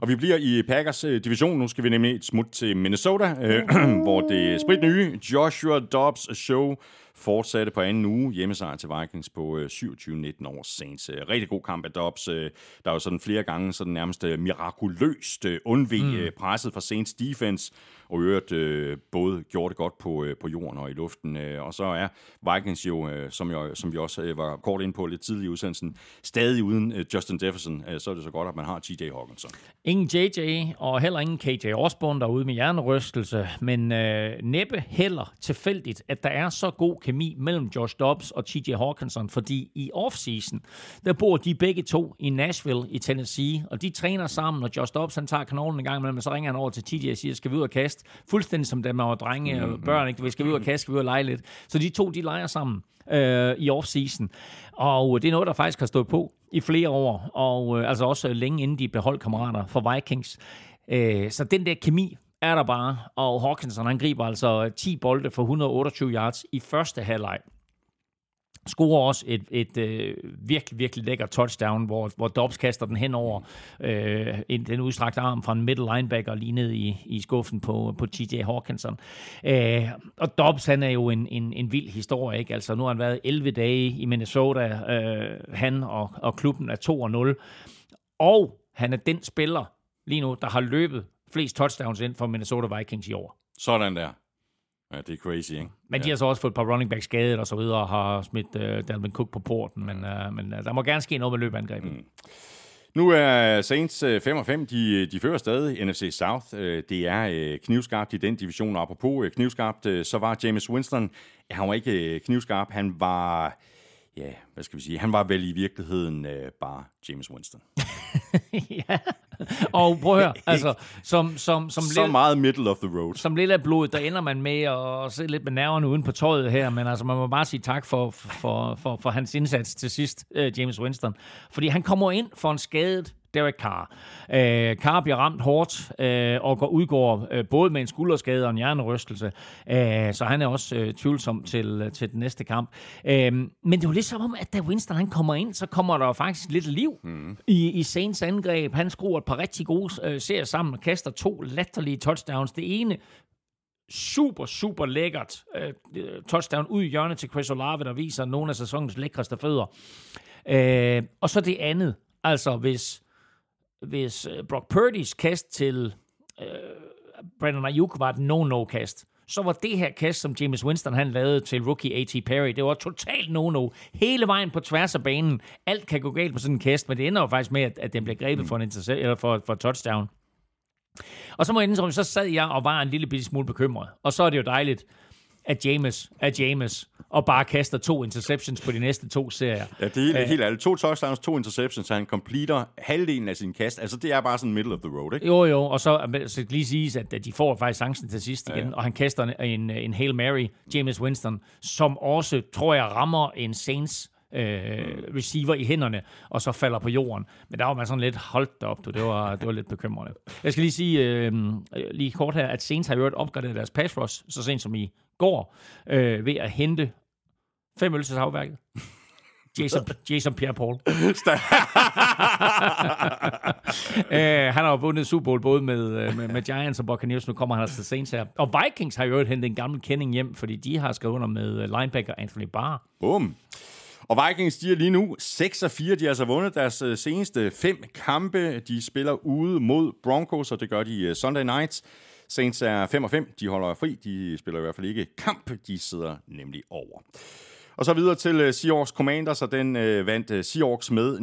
Og vi bliver i Packers øh, division. Nu skal vi nemlig et smut til Minnesota, øh, [clears throat] hvor det sprit nye Joshua Dobbs show fortsatte på anden uge. Hjemmesejr til Vikings på øh, 27-19 over Saints. Øh, rigtig god kamp af Dobbs. Øh, der er jo sådan flere gange sådan nærmest øh, mirakuløst øh, undvig mm. øh, presset fra Saints defense, og i øvrigt øh, både gjorde det godt på, øh, på jorden og i luften. Øh, og så er Vikings jo, øh, som, jeg, som vi også øh, var kort ind på lidt tidligere i udsendelsen, stadig uden øh, Justin Jefferson. Øh, så er det så godt, at man har TJ Hawkinson. Ingen JJ, og heller ingen KJ Osborne derude med hjernerystelse, men øh, næppe heller tilfældigt, at der er så god kemi mellem Josh Dobbs og TJ Hawkinson, fordi i offseason, der bor de begge to i Nashville i Tennessee, og de træner sammen, og Josh Dobbs han tager knoglen en gang imellem, og så ringer han over til TJ og siger, skal vi ud og kaste? Fuldstændig som da man var drenge og børn, ikke? vi skal ud og kaste, skal vi ud og lege lidt. Så de to, de leger sammen øh, i offseason. Og det er noget, der faktisk har stået på i flere år, og øh, altså også længe inden de beholdt kammerater for Vikings. Øh, så den der kemi er der bare, og Hawkinson han griber altså 10 bolde for 128 yards i første halvleg scorer også et, et øh, virkelig, virkelig lækker touchdown, hvor, hvor Dobbs kaster den hen over øh, en, den udstrakte arm fra en middle linebacker lige ned i, i skuffen på, på TJ Hawkinson. Øh, og Dobbs, han er jo en, en, en vild historie, ikke? Altså, nu har han været 11 dage i Minnesota, øh, han og, og klubben er 2-0. Og han er den spiller lige nu, der har løbet flest touchdowns ind for Minnesota Vikings i år. Sådan der. Ja, det er crazy, ikke? Men de har så også fået et par running backs skadet og så videre, og har smidt uh, Dalvin Cook på porten, men, uh, men uh, der må gerne ske noget med løbeangrebet. Mm. Nu er Saints 5 og 5, de, de fører stadig NFC South. Det er knivskarpt i den division, og apropos knivskarpt, så var James Winston, han var ikke knivskarp, han var ja, hvad skal vi sige, han var vel i virkeligheden bare James Winston. [laughs] ja, [laughs] og prøv at høre, [laughs] altså, som, som, som så lidt, meget middle of the road. Som lidt af blodet, der ender man med at se lidt med nerverne uden på tøjet her, men altså, man må bare sige tak for, for, for, for hans indsats til sidst, uh, James Winston. Fordi han kommer ind for en skadet Derek Carr. Øh, Carr bliver ramt hårdt øh, og går, udgår øh, både med en skulderskade og en hjernerystelse, øh, så han er også øh, tvivlsom til, til den næste kamp. Øh, men det er jo lidt som om, at da Winston han kommer ind, så kommer der faktisk lidt liv mm. i, i Saints angreb. Han skruer et par rigtig gode øh, serier sammen og kaster to latterlige touchdowns. Det ene super, super lækkert øh, touchdown ud i hjørnet til Chris Olave, der viser nogle af sæsonens lækreste fødder. Øh, og så det andet, altså hvis hvis øh, Brock Purdy's kast til øh, Brandon Ayuk var et no-no-kast, så var det her kast, som James Winston han lavede til rookie A.T. Perry, det var totalt no-no. Hele vejen på tværs af banen. Alt kan gå galt på sådan en kast, men det ender jo faktisk med, at, at den bliver grebet for en eller for, for touchdown. Og så må jeg indrømme, så sad jeg og var en lille bitte smule bekymret. Og så er det jo dejligt, at James er James, og bare kaster to interceptions på de næste to serier. Ja, det er helt, Æh, helt ærligt. To touchdowns, to interceptions, så han completer halvdelen af sin kast. Altså, det er bare sådan middle of the road, ikke? Jo, jo, og så så lige sige, at de får faktisk chancen til sidst igen, ja. og han kaster en, en Hail Mary, James Winston, som også, tror jeg, rammer en Saints øh, receiver i hænderne, og så falder på jorden. Men der var man sådan lidt holdt op, du. Det var, det var lidt bekymrende. Jeg skal lige sige, øh, lige kort her, at Saints har jo opgraderet deres pass rush, så sent som i går, øh, ved at hente fem øl til Jason, [laughs] Jason Pierre-Paul. uh, [laughs] han har jo vundet Super Bowl både med, uh, med, med Giants og Buccaneers. Nu kommer han altså til Saints her. Og Vikings har jo hentet en gammel kending hjem, fordi de har skrevet under med øh, linebacker Anthony Barr. Bum. Og Vikings, de er lige nu 6 og 4. De har altså vundet deres øh, seneste fem kampe. De spiller ude mod Broncos, og det gør de øh, Sunday nights. Saints er 5 og 5. De holder fri. De spiller i hvert fald ikke kamp. De sidder nemlig over. Og så videre til øh, Seahawks Commanders, og den øh, vandt øh, Seahawks med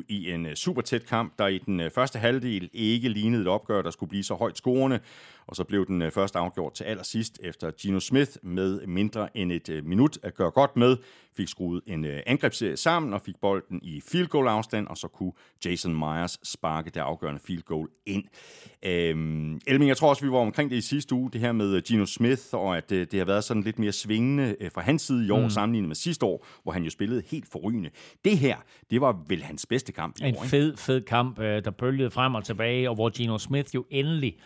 29-26 i en super tæt kamp, der i den første halvdel ikke lignede et opgør, der skulle blive så højt scorende. Og så blev den uh, først afgjort til allersidst efter Gino Smith med mindre end et uh, minut at gøre godt med fik skruet en øh, angrebsserie sammen og fik bolden i field goal afstand, og så kunne Jason Myers sparke det afgørende field goal ind. Øhm, Elming, jeg tror også, vi var omkring det i sidste uge, det her med Gino Smith, og at øh, det har været sådan lidt mere svingende øh, fra hans side i år, mm. sammenlignet med sidste år, hvor han jo spillede helt forrygende. Det her, det var vel hans bedste kamp i en år, En fed, fed kamp, øh, der bølgede frem og tilbage, og hvor Gino Smith jo endelig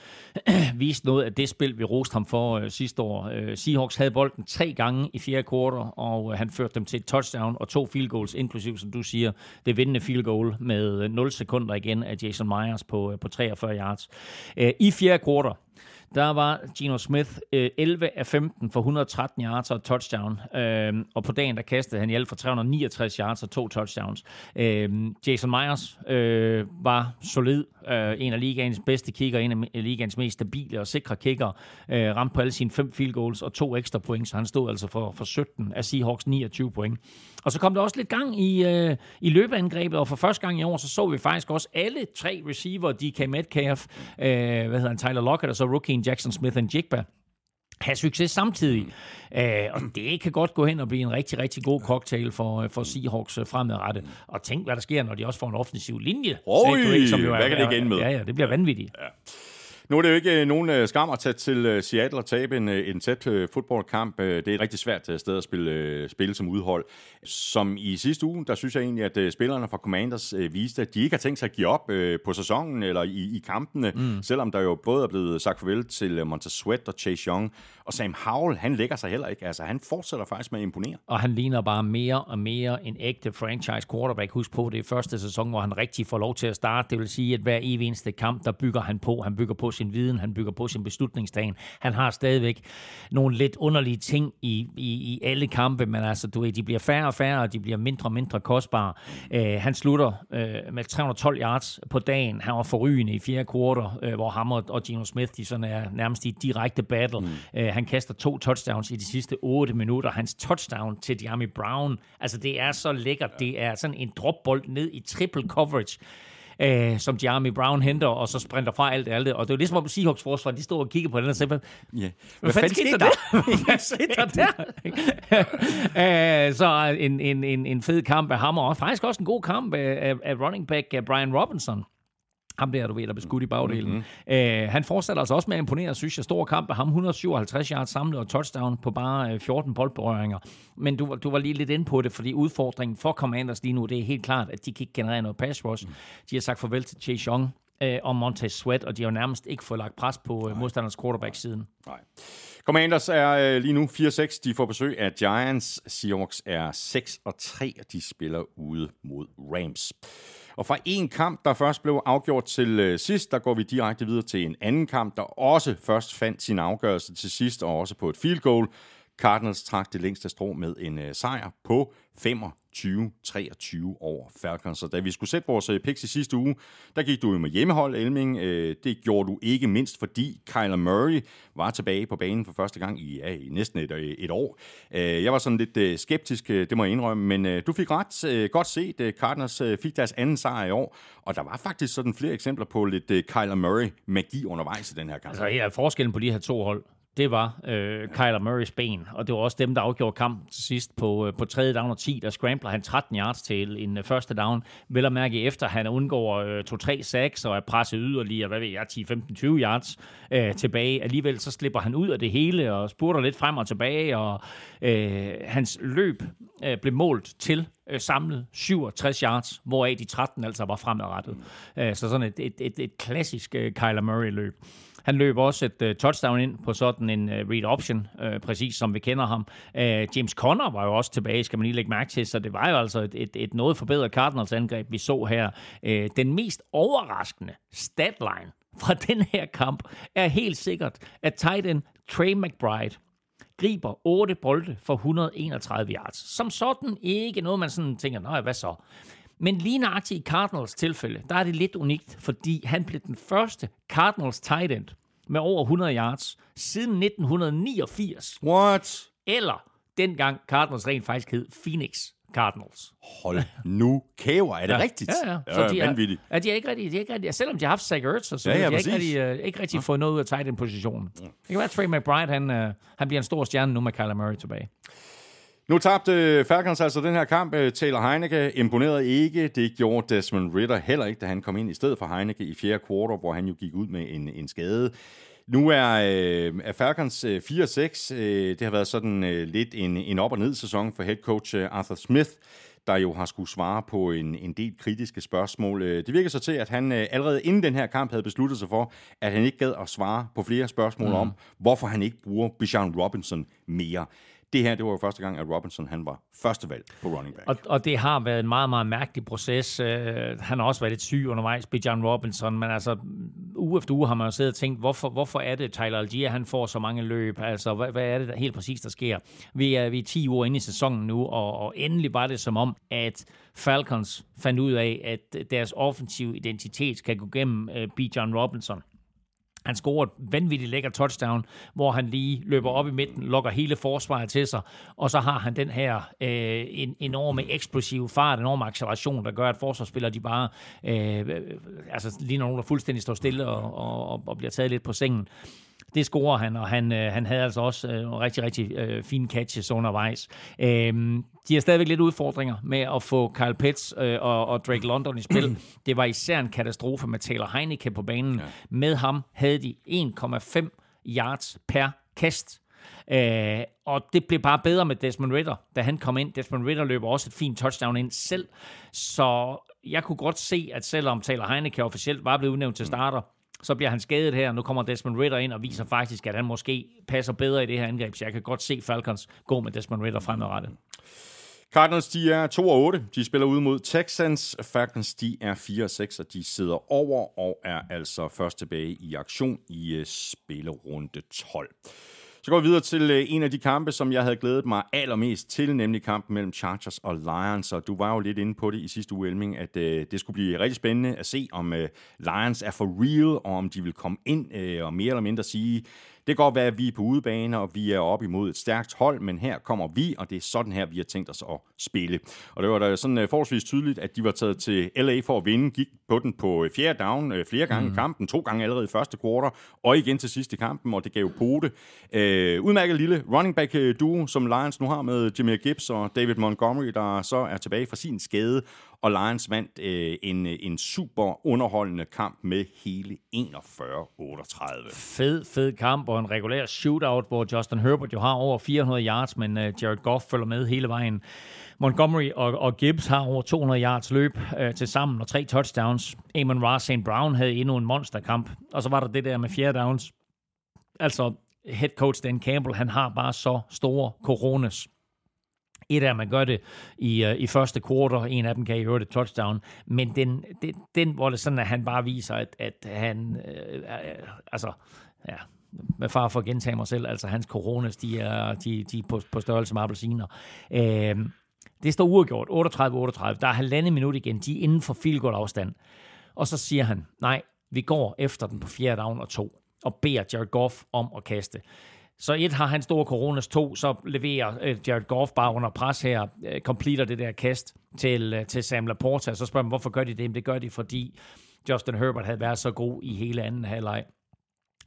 [clears throat] viste noget af det spil, vi roste ham for øh, sidste år. Øh, Seahawks havde bolden tre gange i fjerde kvartal, og øh, han førte dem til et touchdown og to field goals, inklusiv, som du siger, det vindende field goal med øh, 0 sekunder igen af Jason Myers på, øh, på 43 yards. Øh, I fjerde kvartal, der var Gino Smith øh, 11 af 15 for 113 yards og touchdown. Øh, og på dagen, der kastede han i alt for 369 yards og to touchdowns. Øh, Jason Myers øh, var solid. Øh, en af ligaens bedste kicker, en af ligaens mest stabile og sikre kicker. Øh, ramte på alle sine fem field goals og to ekstra point, så han stod altså for, for 17 af Seahawks 29 point. Og så kom der også lidt gang i, øh, i løbeangrebet, og for første gang i år, så så vi faktisk også alle tre receiver, DK Metcalf, øh, hvad hedder han, Tyler Lockett og så rookie Jackson Smith og Jigba have succes samtidig. Øh, og det kan godt gå hen og blive en rigtig, rigtig god cocktail for, for Seahawks fremadrettet. Og tænk, hvad der sker, når de også får en offensiv linje. Oj, som jo er, hvad kan det igen med? Ja, ja, det bliver vanvittigt. Ja. Nu er det jo ikke øh, nogen øh, skam at tage til øh, Seattle og tabe en, en tæt fodboldkamp. Det er et rigtig svært sted at spille, spille som udhold. Som i sidste uge, der synes jeg egentlig, at spillerne fra Commanders viste, at de ikke har tænkt sig at give op på sæsonen eller i, i kampene, mm. selvom der jo både er blevet sagt farvel til Montez Sweat og Chase Young. Og Sam Howell, han lægger sig heller ikke. Altså, han fortsætter faktisk med at imponere. Og han ligner bare mere og mere en ægte franchise quarterback. Husk på, det er første sæson, hvor han rigtig får lov til at starte. Det vil sige, at hver evig eneste kamp, der bygger han på. Han bygger på sin viden, han bygger på sin beslutningstagen. Han har stadigvæk nogle lidt underlige ting i, i, i alle kampe, men altså, du ved, de bliver færre og færre, og de bliver mindre og mindre kostbare. Uh, han slutter uh, med 312 yards på dagen. Han var forrygende i fjerde kvartal, uh, hvor ham og, og Gino Smith, de sådan er nærmest i direkte battle. Mm. Uh, han kaster to touchdowns i de sidste 8 minutter. Hans touchdown til Diami Brown, altså det er så lækkert. Det er sådan en dropbold ned i triple coverage øh, som Jeremy Brown henter, og så sprinter fra alt det alt. Og det er ligesom om Seahawks forsvar, de står og kigger på den og siger, hvad, ja. [laughs] hvad, fanden skete der der? hvad skete der der? så en, en, en, en fed kamp af ham, og faktisk også en god kamp af, af running back Brian Robinson ham der, du ved, der blev skudt i bagdelen. Mm-hmm. Øh, han fortsætter altså også med at imponere, synes jeg. Stor kamp af ham, 157 yards samlet og touchdown på bare 14 øh, boldberøringer. Men du, du var lige lidt inde på det, fordi udfordringen for Commanders lige nu, det er helt klart, at de kan ikke generere noget pass rush. Mm. De har sagt farvel til Chase Young øh, og Montez Sweat, og de har jo nærmest ikke fået lagt pres på øh, modstanders quarterback siden. Nej. Commanders er øh, lige nu 4-6. De får besøg af Giants. Seahawks er 6-3, og de spiller ude mod Rams. Og fra en kamp, der først blev afgjort til øh, sidst, der går vi direkte videre til en anden kamp, der også først fandt sin afgørelse til sidst, og også på et field goal. Cardinals trak det længste strå med en øh, sejr på 25-23 over Falcons. Så da vi skulle sætte vores øh, picks i sidste uge, der gik du jo med hjemmehold, Elming. Øh, det gjorde du ikke mindst, fordi Kyler Murray var tilbage på banen for første gang i, ja, i næsten et, øh, et år. Jeg var sådan lidt skeptisk, det må jeg indrømme, men du fik ret godt set. Cardinals fik deres anden sejr i år, og der var faktisk sådan flere eksempler på lidt Kyler Murray-magi undervejs i den her kamp. Altså her er forskellen på de her to hold det var øh, Kyler Murrays ben, og det var også dem, der afgjorde kampen til sidst på, øh, på tredje down og 10, der scrambler han 13 yards til en øh, første down. Vel at mærke efter, han undgår øh, 2-3 sacks og er presset yderligere, hvad ved jeg, 10-15-20 yards øh, tilbage. Alligevel så slipper han ud af det hele og spurter lidt frem og tilbage, og øh, hans løb øh, blev målt til øh, samlet 67 yards, hvoraf de 13 altså var fremadrettet. Øh, så sådan et, et, et, et klassisk øh, Kyler Murray-løb. Han løb også et uh, touchdown ind på sådan en uh, read option, uh, præcis som vi kender ham. Uh, James Conner var jo også tilbage, skal man lige lægge mærke til, så det var jo altså et, et, et noget forbedret Cardinals angreb, vi så her. Uh, den mest overraskende statline fra [laughs] den her kamp er helt sikkert, at tight end Trey McBride griber 8 bolde for 131 yards. Som sådan ikke noget, man sådan tænker, nej, hvad så? Men lige nøjagtigt i Cardinals tilfælde, der er det lidt unikt, fordi han blev den første Cardinals tight end med over 100 yards siden 1989. What? Eller dengang Cardinals rent faktisk hed Phoenix Cardinals. Hold nu kæver, er det ja. rigtigt? Ja, ja. Så de er, vanvittigt. Ja, de er ikke rigtig, de er ikke rigtig, selvom de har haft Zach Ertz, så ja, ja, de har ikke rigtig, uh, ikke rigtig fået noget ud af tight end positionen. Ja. Det kan være, at Trey McBride, han, uh, han bliver en stor stjerne nu med Kyler Murray tilbage. Nu tabte Falcons altså den her kamp. Taylor Heineke imponerede ikke. Det gjorde Desmond Ritter heller ikke, da han kom ind i stedet for Heineke i fjerde kvartal, hvor han jo gik ud med en, en skade. Nu er, øh, er Falcons øh, 4-6. Øh, det har været sådan øh, lidt en, en op- og ned-sæson for head coach øh, Arthur Smith, der jo har skulle svare på en, en del kritiske spørgsmål. Øh, det virker så til, at han øh, allerede inden den her kamp havde besluttet sig for, at han ikke gad at svare på flere spørgsmål mm. om, hvorfor han ikke bruger Bijan Robinson mere. Det her, det var jo første gang, at Robinson han var førstevalg på running back. Og, og det har været en meget, meget mærkelig proces. Uh, han har også været lidt syg undervejs, Bijan Robinson, men altså uge efter uge har man jo siddet og tænkt, hvorfor, hvorfor er det Tyler Algier, han får så mange løb? Altså, hvad, hvad er det der helt præcis, der sker? Vi er, vi er 10 uger inde i sæsonen nu, og, og endelig var det som om, at Falcons fandt ud af, at deres offensive identitet skal gå gennem øh, uh, Bijan Robinson. Han scorer et vanvittigt lækker touchdown, hvor han lige løber op i midten, lokker hele forsvaret til sig, og så har han den her øh, en, enorme eksplosive fart, enorme acceleration, der gør, at forsvarsspillere de bare øh, øh altså lige nogen, der fuldstændig står stille og, og, og bliver taget lidt på sengen. Det scorer han, og han, øh, han havde altså også øh, rigtig, rigtig øh, fine catches undervejs. Øh, de har stadigvæk lidt udfordringer med at få Kyle Pitts øh, og, og Drake London i spil. [clears throat] Det var især en katastrofe med Taylor Heineke på banen. Ja. Med ham havde de 1,5 yards per kast. Øh, og det blev bare bedre med Desmond Ritter, da han kom ind. Desmond Ritter løber også et fint touchdown ind selv. Så jeg kunne godt se, at selvom Taylor Heineke officielt var blevet udnævnt til starter, så bliver han skadet her. Nu kommer Desmond Ritter ind og viser faktisk, at han måske passer bedre i det her angreb. Så jeg kan godt se Falcons gå med Desmond Ritter fremadrettet. Cardinals, de er 2 og 8. De spiller ud mod Texans. Falcons, de er 4 og 6, og de sidder over og er altså først tilbage i aktion i øh, spillerunde 12. Så går vi videre til øh, en af de kampe, som jeg havde glædet mig allermest til, nemlig kampen mellem Chargers og Lions. Og du var jo lidt inde på det i sidste uge, Elming, at øh, det skulle blive rigtig spændende at se, om øh, Lions er for real, og om de vil komme ind øh, og mere eller mindre sige, det kan godt være, at vi er på udebane, og vi er op imod et stærkt hold, men her kommer vi, og det er sådan her, vi har tænkt os at spille. Og det var da sådan uh, forholdsvis tydeligt, at de var taget til LA for at vinde, gik på den på fjerde down uh, flere gange mm. i kampen, to gange allerede i første kvartal, og igen til sidst i kampen, og det gav pote. Uh, udmærket lille running back duo, som Lions nu har med Jimmy Gibbs og David Montgomery, der så er tilbage fra sin skade, og Lions vandt øh, en, øh, en super underholdende kamp med hele 41-38. Fed, fed kamp og en regulær shootout, hvor Justin Herbert jo har over 400 yards, men øh, Jared Goff følger med hele vejen. Montgomery og, og Gibbs har over 200 yards løb øh, til sammen og tre touchdowns. Amon Ross St. Brown havde endnu en monsterkamp. Og så var der det der med fjerde downs. Altså, head coach Dan Campbell, han har bare så store coronas. Et af, at man gør det i, øh, i første quarter, en af dem kan I høre det touchdown, men den, den, den, hvor det sådan, at han bare viser, at, at han, øh, øh, altså, ja, med far for at gentage mig selv, altså hans coronas, de er, de, de er på, på størrelse med appelsiner. Øh, det står uafgjort, 38-38, der er halvandet minut igen, de er inden for field goal afstand. Og så siger han, nej, vi går efter den på fjerde down og to, og beder Jared Goff om at kaste. Så et har han store coronas, to så leverer øh, Jared Goff bare under pres her, øh, completer det der kast til, øh, til Sam Laporta. Så spørger man, hvorfor gør de det? Jamen, det gør de, fordi Justin Herbert havde været så god i hele anden halvleg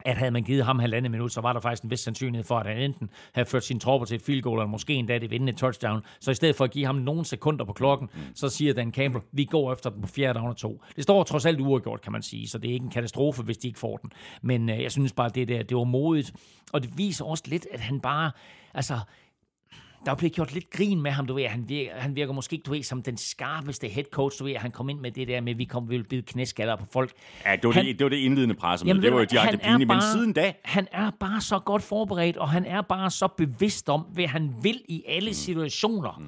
at havde man givet ham halvandet minut, så var der faktisk en vis sandsynlighed for, at han enten havde ført sine tropper til et field goal, eller måske endda det vindende touchdown. Så i stedet for at give ham nogle sekunder på klokken, mm. så siger Dan Campbell, vi går efter den på fjerde down og to. Det står trods alt uafgjort, kan man sige, så det er ikke en katastrofe, hvis de ikke får den. Men øh, jeg synes bare, det der, det var modigt, og det viser også lidt, at han bare, altså, der er blevet gjort lidt grin med ham, du ved. Han virker, han virker måske ikke, du ved, som den skarpeste head coach, du ved. Han kom ind med det der med, vi kom, vi vil bide knæskaller på folk. Ja, det var, Han- det, det var det indledende pressemøde. Jamen, Det var jo direkte pinligt. Men siden da, Han er bare så godt forberedt, og han er bare så bevidst om, hvad han vil i alle mm. situationer. Mm.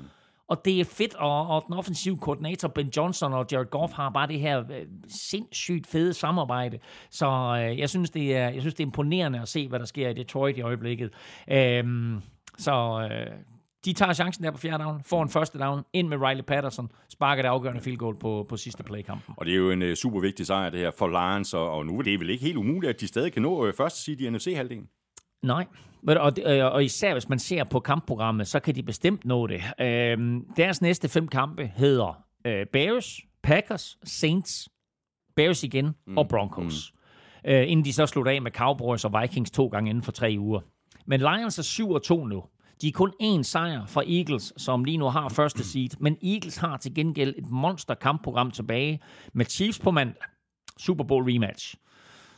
Og det er fedt, og, og den offensive koordinator Ben Johnson og Jared Goff har bare det her øh, sindssygt fede samarbejde. Så øh, jeg, synes, det er, jeg synes, det er imponerende at se, hvad der sker i Detroit i øjeblikket. Øhm, så øh, de tager chancen der på fjerde down, får en første down, ind med Riley Patterson, sparker det afgørende field goal på, på sidste play kampen. og det er jo en uh, super vigtig sejr, det her for Lions, og, og nu er det vel ikke helt umuligt, at de stadig kan nå uh, første seed i NFC-halvdelen. Nej, og, det- øh, og især hvis man ser på kampprogrammet, så kan de bestemt nå det. Øhm, deres næste fem kampe hedder øh, Bears, Packers, Saints, Bears igen mm. og Broncos. Mm. Øh, inden de så slutter af med Cowboys og Vikings to gange inden for tre uger. Men Lions er 7 og 2 nu. De er kun én sejr fra Eagles, som lige nu har første seed. Men Eagles har til gengæld et monster kampprogram tilbage med Chiefs på mandag. Super Bowl rematch.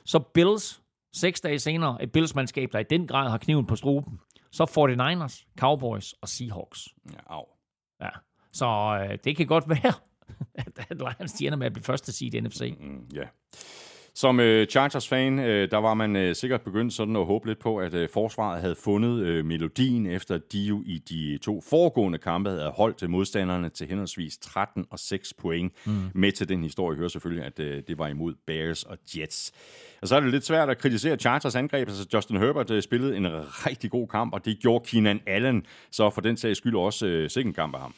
Så Bills, seks dage senere, et Bills-mandskab, der i den grad har kniven på struben. Så 49ers, Cowboys og Seahawks. Ja, au. Ja. Så øh, det kan godt være, [laughs] at, Lions de ender med at blive første seed i NFC. Mm, ja. Som øh, Chargers-fan, øh, der var man øh, sikkert begyndt sådan at håbe lidt på, at øh, forsvaret havde fundet øh, melodien, efter de jo i de to foregående kampe havde holdt øh, modstanderne til henholdsvis 13 og 6 point. Mm. Med til den historie hører selvfølgelig, at øh, det var imod Bears og Jets. Og så er det lidt svært at kritisere Chargers angreb. Altså Justin Herbert øh, spillede en rigtig god kamp, og det gjorde Keenan Allen så for den sags skyld også øh, sikkert en kamp af ham.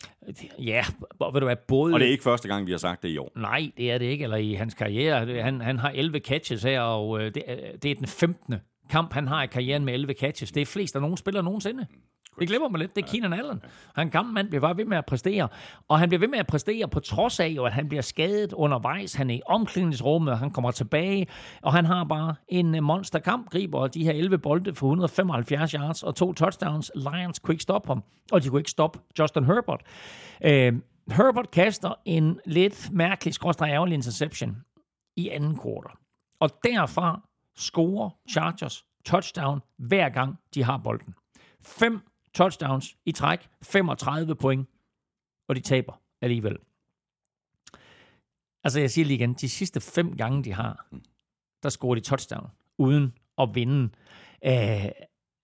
Ja, ved du hvad, både... Og det er ikke første gang, vi har sagt det i år. Nej, det er det ikke, eller i hans karriere. Han, han har 11 catches her, og øh, det, er- det er den 15. kamp, han har i karrieren med 11 catches. Det er flest af nogen spillere nogensinde. Det glemmer man lidt. Det er Keenan Allen. Han gammel mand bliver bare ved med at præstere. Og han bliver ved med at præstere på trods af, at han bliver skadet undervejs. Han er i omklædningsrummet, han kommer tilbage. Og han har bare en øh, monsterkamp, griber de her 11 bolde for 175 yards og to touchdowns. Lions kunne ikke stoppe ham, og de kunne ikke stoppe Justin Herbert. Øh, Herbert kaster en lidt mærkelig, skråstrej ærgerlig interception i anden kvartal. Og derfra scorer Chargers touchdown hver gang de har bolden. Fem touchdowns i træk, 35 point, og de taber alligevel. Altså jeg siger lige igen, de sidste fem gange de har, der scorer de touchdown, uden at vinde. Øh,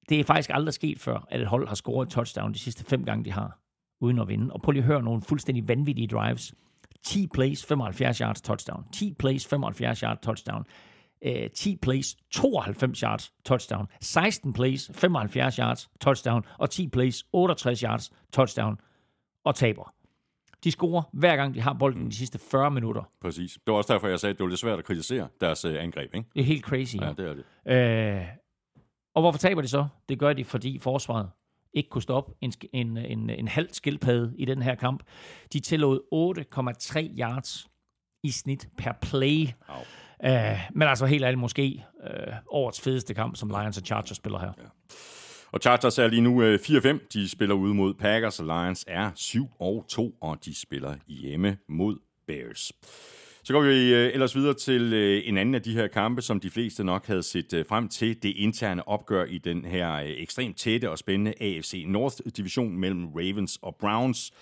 det er faktisk aldrig sket før, at et hold har scoret et touchdown de sidste fem gange, de har, uden at vinde. Og prøv lige at høre nogle fuldstændig vanvittige drives. 10 plays, 75 yards touchdown. 10 plays, 75 yards touchdown. Øh, 10 plays, 92 yards touchdown. 16 plays, 75 yards touchdown. Og 10 plays, 68 yards touchdown. Og taber. De scorer hver gang, de har bolden de sidste 40 minutter. Præcis. Det var også derfor, jeg sagde, at det var lidt svært at kritisere deres øh, angreb. Ikke? Det er helt crazy. Ja, det er det. Øh, og hvorfor taber de så? Det gør de, fordi forsvaret ikke kunne stoppe en, en, en, en halv skildpadde i den her kamp. De tillod 8,3 yards i snit per play. Au. Uh, men altså helt ærligt, måske uh, årets fedeste kamp, som Lions og Chargers spiller her. Og Chargers er lige nu øh, 4-5. De spiller ude mod Packers, og Lions er 7-2, og de spiller hjemme mod Bears. Så går vi ellers videre til en anden af de her kampe, som de fleste nok havde set frem til. Det interne opgør i den her ekstremt tætte og spændende AFC North-division mellem Ravens og Browns.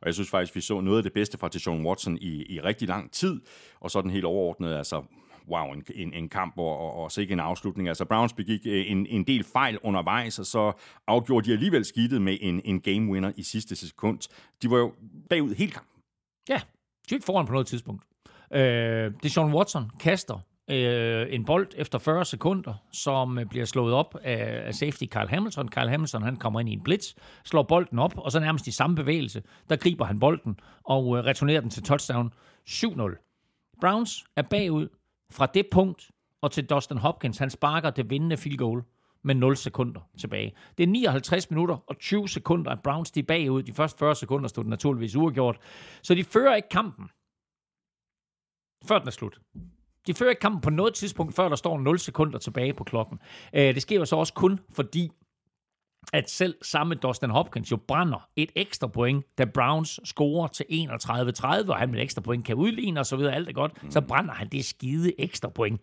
Og jeg synes faktisk, vi så noget af det bedste fra Deshaun Watson i, i rigtig lang tid. Og så den helt overordnet, altså wow, en, en, en kamp og, og, og sikke en afslutning. Altså Browns begik øh, en, en del fejl undervejs, og så afgjorde de alligevel skidtet med en, en game winner i sidste sekund. De var jo bagud hele kampen. Ja, de ikke foran på noget tidspunkt. Øh, Deshaun Watson kaster øh, en bold efter 40 sekunder, som øh, bliver slået op af, af safety Carl Hamilton. Carl Hamilton han kommer ind i en blitz, slår bolden op, og så nærmest i samme bevægelse, der griber han bolden og øh, returnerer den til touchdown 7-0. Browns er bagud fra det punkt og til Dustin Hopkins. Han sparker det vindende field goal med 0 sekunder tilbage. Det er 59 minutter og 20 sekunder, at Browns de er bagud. De første 40 sekunder stod det naturligvis uafgjort. Så de fører ikke kampen, før den er slut. De fører ikke kampen på noget tidspunkt, før der står 0 sekunder tilbage på klokken. Øh, det sker jo så også kun, fordi at selv samme Dustin Hopkins jo brænder et ekstra point, da Browns scorer til 31-30, og han med et ekstra point kan udligne osv., alt er godt, mm. så brænder han det skide ekstra point.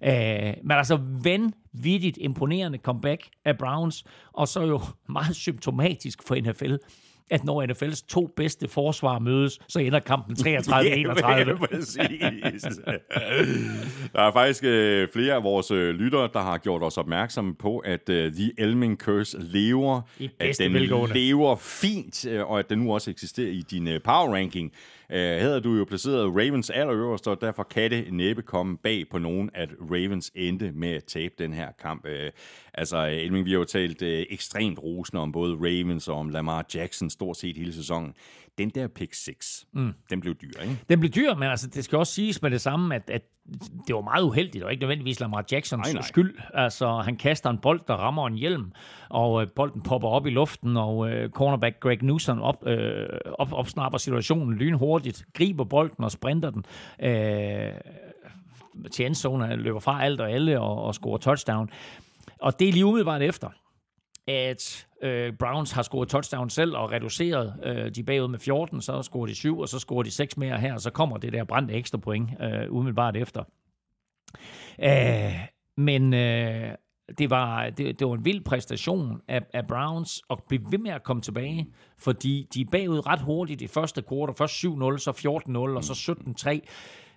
Uh, men altså vanvittigt imponerende comeback af Browns, og så jo [laughs] meget symptomatisk for NFL, at når NFL's to bedste forsvar mødes, så ender kampen [laughs] 33-31. Ja, præcis. der er faktisk øh, flere af vores øh, lyttere, der har gjort os opmærksomme på, at øh, The Elming Curse lever. I at bedste den velgående. lever fint, øh, og at den nu også eksisterer i din øh, power ranking. Øh, her havde du jo placeret Ravens allerøverst, og derfor kan det næppe komme bag på nogen, at Ravens endte med at tabe den her kamp. Øh, altså, Elming, vi har jo talt øh, ekstremt rosende om både Ravens og om Lamar Jackson stort set hele sæsonen. Den der pick 6, mm. den blev dyr, ikke? Den blev dyr, men altså, det skal også siges med det samme, at, at det var meget uheldigt, og ikke nødvendigvis Lamar Jacksons Nej, nej. skyld. Altså, han kaster en bold, der rammer en hjelm, og øh, bolden popper op i luften, og øh, cornerback Greg Newsom op, øh, op, opsnapper situationen lynhurtigt, griber bolden og sprinter den. Øh, til endzone, løber fra alt og alle og, og scorer touchdown. Og det er lige umiddelbart efter, at øh, Browns har scoret touchdown selv og reduceret øh, de bagud med 14, så scorer de 7, og så scorer de 6 mere her, og så kommer det der brændte ekstra point øh, umiddelbart efter. Øh, men øh, det var, det, det var en vild præstation af, af Browns at blive ved med at komme tilbage, fordi de er bagud ret hurtigt i første kvartal. Først 7-0, så 14-0, og så 17-3.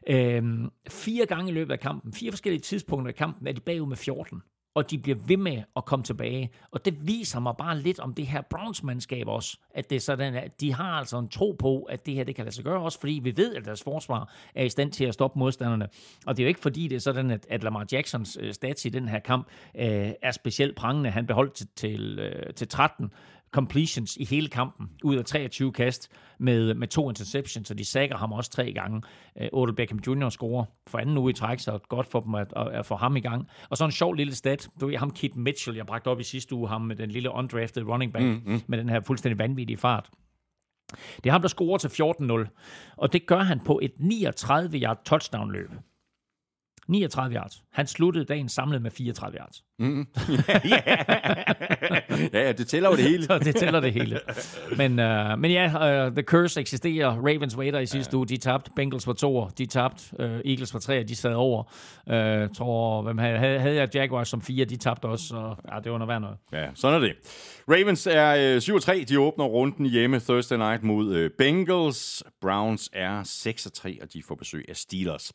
Øhm, fire gange i løbet af kampen, fire forskellige tidspunkter i kampen, er de bagud med 14 og de bliver ved med at komme tilbage. Og det viser mig bare lidt om det her Browns-mandskab også, at det er sådan, at de har altså en tro på, at det her det kan lade sig gøre også, fordi vi ved, at deres forsvar er i stand til at stoppe modstanderne. Og det er jo ikke fordi, det er sådan, at, at Lamar Jacksons øh, stats i den her kamp øh, er specielt prangende. Han beholdt til, til, øh, til 13 completions i hele kampen, ud af 23 kast med, med to interceptions, så de sækker ham også tre gange. Uh, Odell Beckham Jr. scorer for anden uge i træk, så godt for dem at, at, at få ham i gang. Og så en sjov lille stat, du ved ham Kit Mitchell, jeg bragte op i sidste uge, ham med den lille undrafted running back, mm, mm. med den her fuldstændig vanvittige fart. Det er ham, der scorer til 14-0, og det gør han på et 39-yard touchdown-løb. 39 yards. Han sluttede dagen samlet med 34 yards. [laughs] Ja, ja, det tæller jo det hele. [laughs] Så det tæller det hele. Men, uh, men ja, uh, The Curse eksisterer. Ravens waiter i sidste ja. uge, de tabte. Bengals var to, de tabte. Uh, Eagles var tre, de sad over. Uh, tror, hvem havde, havde havde jeg Jaguars som fire, de tabte også. Så ja, det var noget værd noget. Ja, sådan er det. Ravens er øh, 7-3. De åbner runden hjemme Thursday night mod øh, Bengals. Browns er 6-3, og de får besøg af Steelers.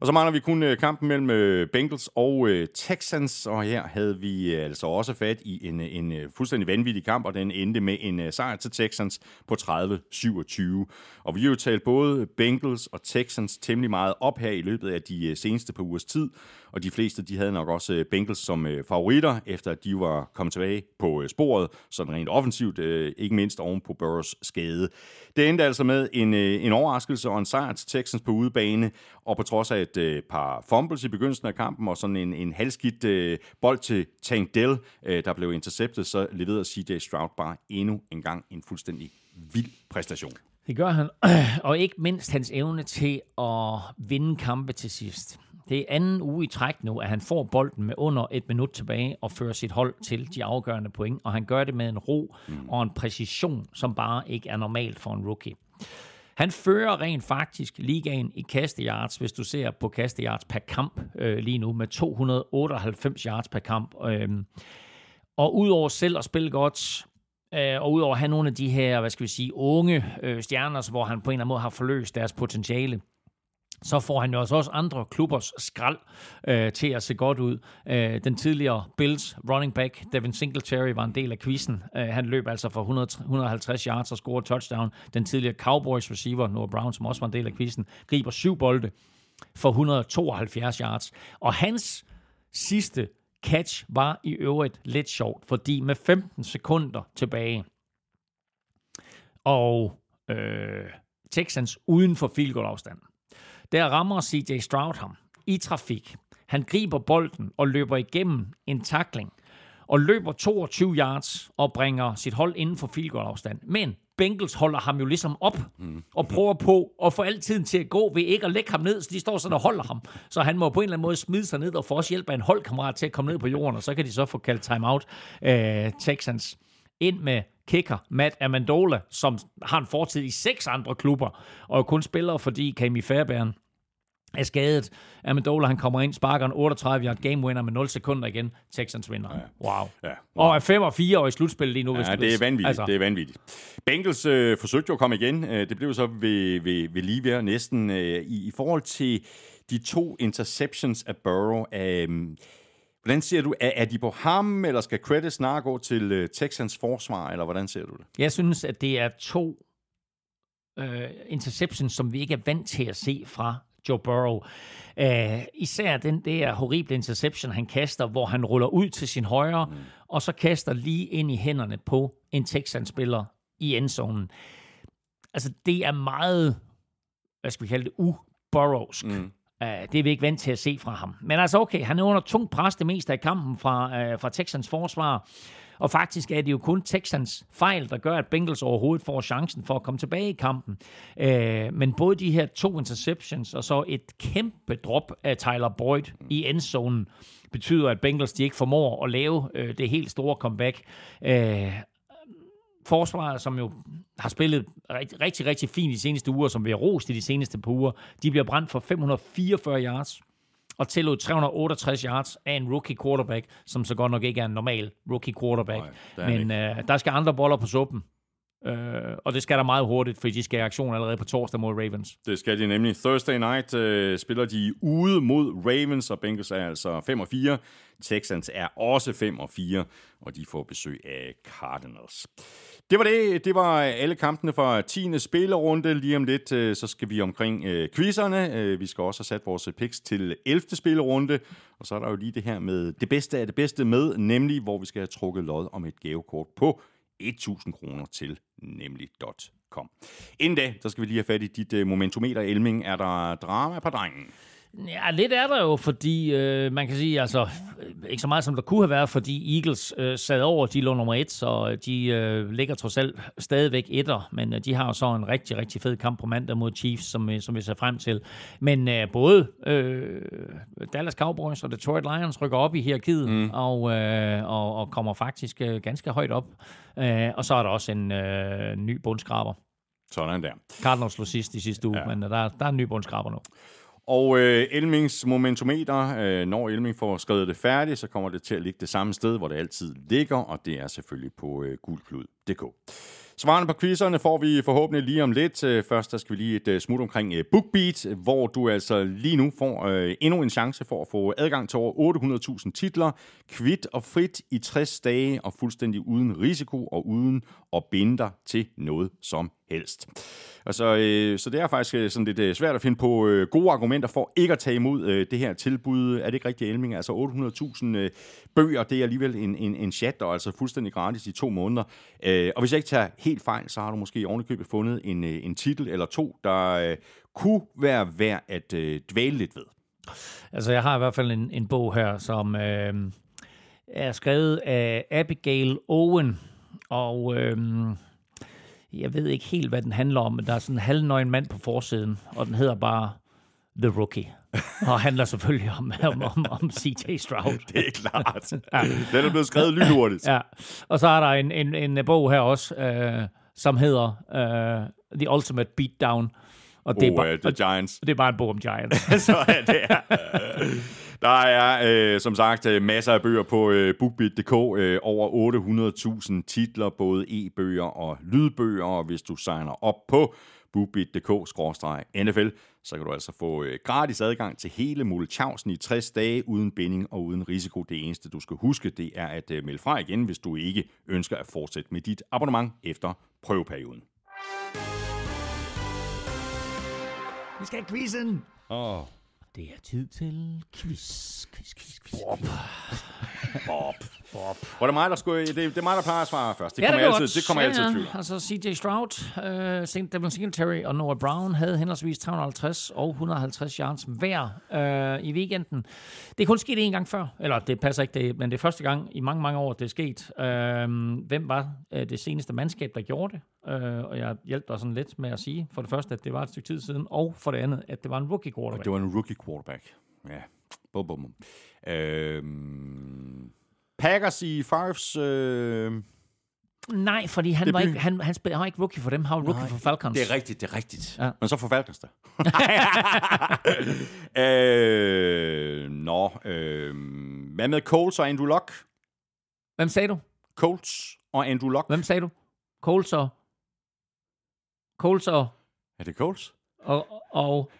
Og så mangler vi kun øh, kampen mellem øh, Bengals og øh, Texans, og her havde vi altså også fat i en, en fuldstændig vanvittig kamp, og den endte med en sejr til Texans på 30-27. Og vi har jo talt både Bengals og Texans temmelig meget op her i løbet af de seneste par ugers tid, og de fleste de havde nok også øh, Bengals som øh, favoritter, efter at de var kommet tilbage på øh, sporet, sådan rent offensivt, øh, ikke mindst oven på Burrows skade. Det endte altså med en, øh, en overraskelse og en sejr til Texans på udebane, og på trods af et øh, par fumbles i begyndelsen af kampen, og sådan en, en halvskidt øh, bold til Tank Dell, øh, der blev interceptet, så leverede CJ Stroud bare endnu en gang en fuldstændig vild præstation. Det gør han. [clears throat] Og ikke mindst hans evne til at vinde kampe til sidst. Det er anden uge i træk nu, at han får bolden med under et minut tilbage og fører sit hold til de afgørende point. Og han gør det med en ro mm. og en præcision, som bare ikke er normalt for en rookie. Han fører rent faktisk ligaen i kasteyards, hvis du ser på kasteyards per kamp øh, lige nu, med 298 yards per kamp. Øhm, og udover selv at spille godt, øh, og udover at have nogle af de her, hvad skal vi sige, unge øh, stjerner, hvor han på en eller anden måde har forløst deres potentiale, så får han jo altså også andre klubbers skrald øh, til at se godt ud. Øh, den tidligere Bills running back, Devin Singletary, var en del af quizzen. Øh, han løb altså for 100, 150 yards og scorede touchdown. Den tidligere Cowboys receiver, Noah Brown, som også var en del af quizzen, griber syv bolde for 172 yards. Og hans sidste catch var i øvrigt lidt sjovt, fordi med 15 sekunder tilbage, og øh, Texans uden for field goal afstand, der rammer CJ Stroud ham i trafik. Han griber bolden og løber igennem en takling og løber 22 yards og bringer sit hold inden for field goal afstand. Men Bengals holder ham jo ligesom op mm. og prøver på at få al tiden til at gå ved ikke at lægge ham ned, så de står sådan og holder ham. Så han må på en eller anden måde smide sig ned og få også hjælp af en holdkammerat til at komme ned på jorden, og så kan de så få kaldt timeout øh, Texans ind med kicker Matt Amendola, som har en fortid i seks andre klubber, og kun spiller, fordi Kami Fairbairn er skadet. Amendola, han kommer ind, sparker en 38 yard game winner med 0 sekunder igen. Texans vinder. Ja. Wow. Ja, wow. Og er 5 og 4 år i slutspillet lige nu. hvis Ja, du det er vil- vanvittigt. Altså. Det er vanvittigt. Bengals øh, forsøgte jo at komme igen. Øh, det blev så ved, ved, ved lige ved næsten. Øh, i, I forhold til de to interceptions af Burrow, øh, hvordan ser du, er, er de på ham, eller skal credit snart gå til øh, Texans forsvar, eller hvordan ser du det? Jeg synes, at det er to øh, interceptions, som vi ikke er vant til at se fra Joe Burrow. Uh, især den der horrible interception, han kaster, hvor han ruller ud til sin højre, mm. og så kaster lige ind i hænderne på en Texans-spiller i endzonen. Altså, det er meget, hvad skal vi kalde det, u-Burrowsk. Mm. Uh, det er vi ikke vant til at se fra ham. Men altså okay, han er under tung pres det meste af kampen fra, uh, fra Texans forsvar. Og faktisk er det jo kun Texans fejl, der gør, at Bengals overhovedet får chancen for at komme tilbage i kampen. Øh, men både de her to interceptions og så et kæmpe drop af Tyler Boyd i endzonen betyder, at Bengals de ikke formår at lave øh, det helt store comeback. Øh, forsvaret, som jo har spillet rigtig, rigtig, rigtig fint de seneste uger, som vi har rost i de seneste par uger, de bliver brændt for 544 yards og tillod 368 yards af en rookie quarterback, som så godt nok ikke er en normal rookie quarterback. Nej, Men øh, der skal andre boller på suppen. Øh, og det skal der meget hurtigt, fordi de skal i aktion allerede på torsdag mod Ravens. Det skal de nemlig. Thursday night øh, spiller de ude mod Ravens, og Bengals er altså 5 og 4. Texans er også 5 og 4, og de får besøg af Cardinals. Det var det. Det var alle kampene fra 10. spillerunde. Lige om lidt, øh, så skal vi omkring øh, quizzerne. Øh, vi skal også have sat vores picks til 11. spillerunde. Og så er der jo lige det her med det bedste af det bedste med, nemlig hvor vi skal have trukket lod om et gavekort på 1.000 kroner til nemlig.com. Inden da, så skal vi lige have fat i dit uh, momentometer, Elming. Er der drama på drengen? Ja, lidt er der jo, fordi øh, man kan sige, altså, øh, ikke så meget som der kunne have været, fordi Eagles øh, sad over, de lå nummer et, så de øh, ligger trods alt stadigvæk etter, men øh, de har jo så en rigtig, rigtig fed kamp på mandag mod Chiefs, som, øh, som vi ser frem til. Men øh, både øh, Dallas Cowboys og Detroit Lions rykker op i hierarkiet, mm. og, øh, og, og kommer faktisk øh, ganske højt op. Øh, og så er der også en øh, ny bundskraber. Sådan der. Cardinals slog sidst i sidste uge, ja. men øh, der, der er en ny bundskraber nu. Og øh, Elmings momentometer, øh, når Elming får skrevet det færdigt, så kommer det til at ligge det samme sted, hvor det altid ligger, og det er selvfølgelig på øh, gulklud.dk. Svarene på quizzerne får vi forhåbentlig lige om lidt. Øh, først der skal vi lige et øh, smut omkring øh, BookBeat, hvor du altså lige nu får øh, endnu en chance for at få adgang til over 800.000 titler, kvit og frit i 60 dage og fuldstændig uden risiko og uden at binde dig til noget som helst. Altså, øh, så det er faktisk øh, sådan lidt øh, svært at finde på øh, gode argumenter for ikke at tage imod øh, det her tilbud. Er det ikke rigtigt, Elming? Altså 800.000 øh, bøger, det er alligevel en, en, en chat, og altså fuldstændig gratis i to måneder. Øh, og hvis jeg ikke tager helt fejl, så har du måske ovenikøbet fundet en, øh, en titel eller to, der øh, kunne være værd at øh, dvæle lidt ved. Altså, jeg har i hvert fald en, en bog her, som øh, er skrevet af Abigail Owen, og øh, jeg ved ikke helt, hvad den handler om, men der er sådan en halvnøgen mand på forsiden, og den hedder bare The Rookie. Og handler selvfølgelig om, om, om, om C.J. Stroud. [laughs] Det er klart. [laughs] ja. Den er blevet skrevet lynhurtigt. Ja, og så er der en, en, en bog her også, øh, som hedder øh, The Ultimate Beatdown. Og det, er Oh, bare, uh, The Giants. og det er bare en bog om Giants. [laughs] så er det. Der er, øh, som sagt, øh, masser af bøger på øh, BookBeat.dk. Øh, over 800.000 titler, både e-bøger og lydbøger. Og hvis du signer op på BookBeat.dk-NFL, så kan du altså få øh, gratis adgang til hele Mulchausen i 60 dage, uden binding og uden risiko. Det eneste, du skal huske, det er at øh, melde fra igen, hvis du ikke ønsker at fortsætte med dit abonnement efter prøveperioden. Vi skal have quizzen. Åh, oh, Det er tid til quiz, quiz, quiz, quiz. Bob. Bob. Bob. Er det mig, der, skulle, det, det er mig, der plejer at svare først. Det Ja, kommer det, altid, det kommer altid ja, i tvivl ja. Altså CJ Stroud, uh, St. Devin Singletary og Noah Brown havde henholdsvis 350 og 150 yards hver uh, i weekenden. Det er kun sket én gang før, eller det passer ikke, det, men det er første gang i mange, mange år, det er sket. Uh, hvem var uh, det seneste mandskab, der gjorde det? Uh, og jeg hjalp dig sådan lidt med at sige, for det første, at det var et stykke tid siden, og for det andet, at det var en rookie quarterback. Det var en rookie quarterback. Ja. Bum, bum, bum. Øhm, Packers i Favres... Øh, Nej, fordi han Det var, ikke, han, han, spil, han var ikke rookie for dem, han var rookie for Falcons. det er rigtigt, det er rigtigt. Ja. Men så for Falcons der. [laughs] øh, nå, øh, hvad med Colts og Andrew Luck? Hvem sagde du? Colts og Andrew Luck. Hvem sagde du? Coles og... Coles og... Er det Colts? Og, og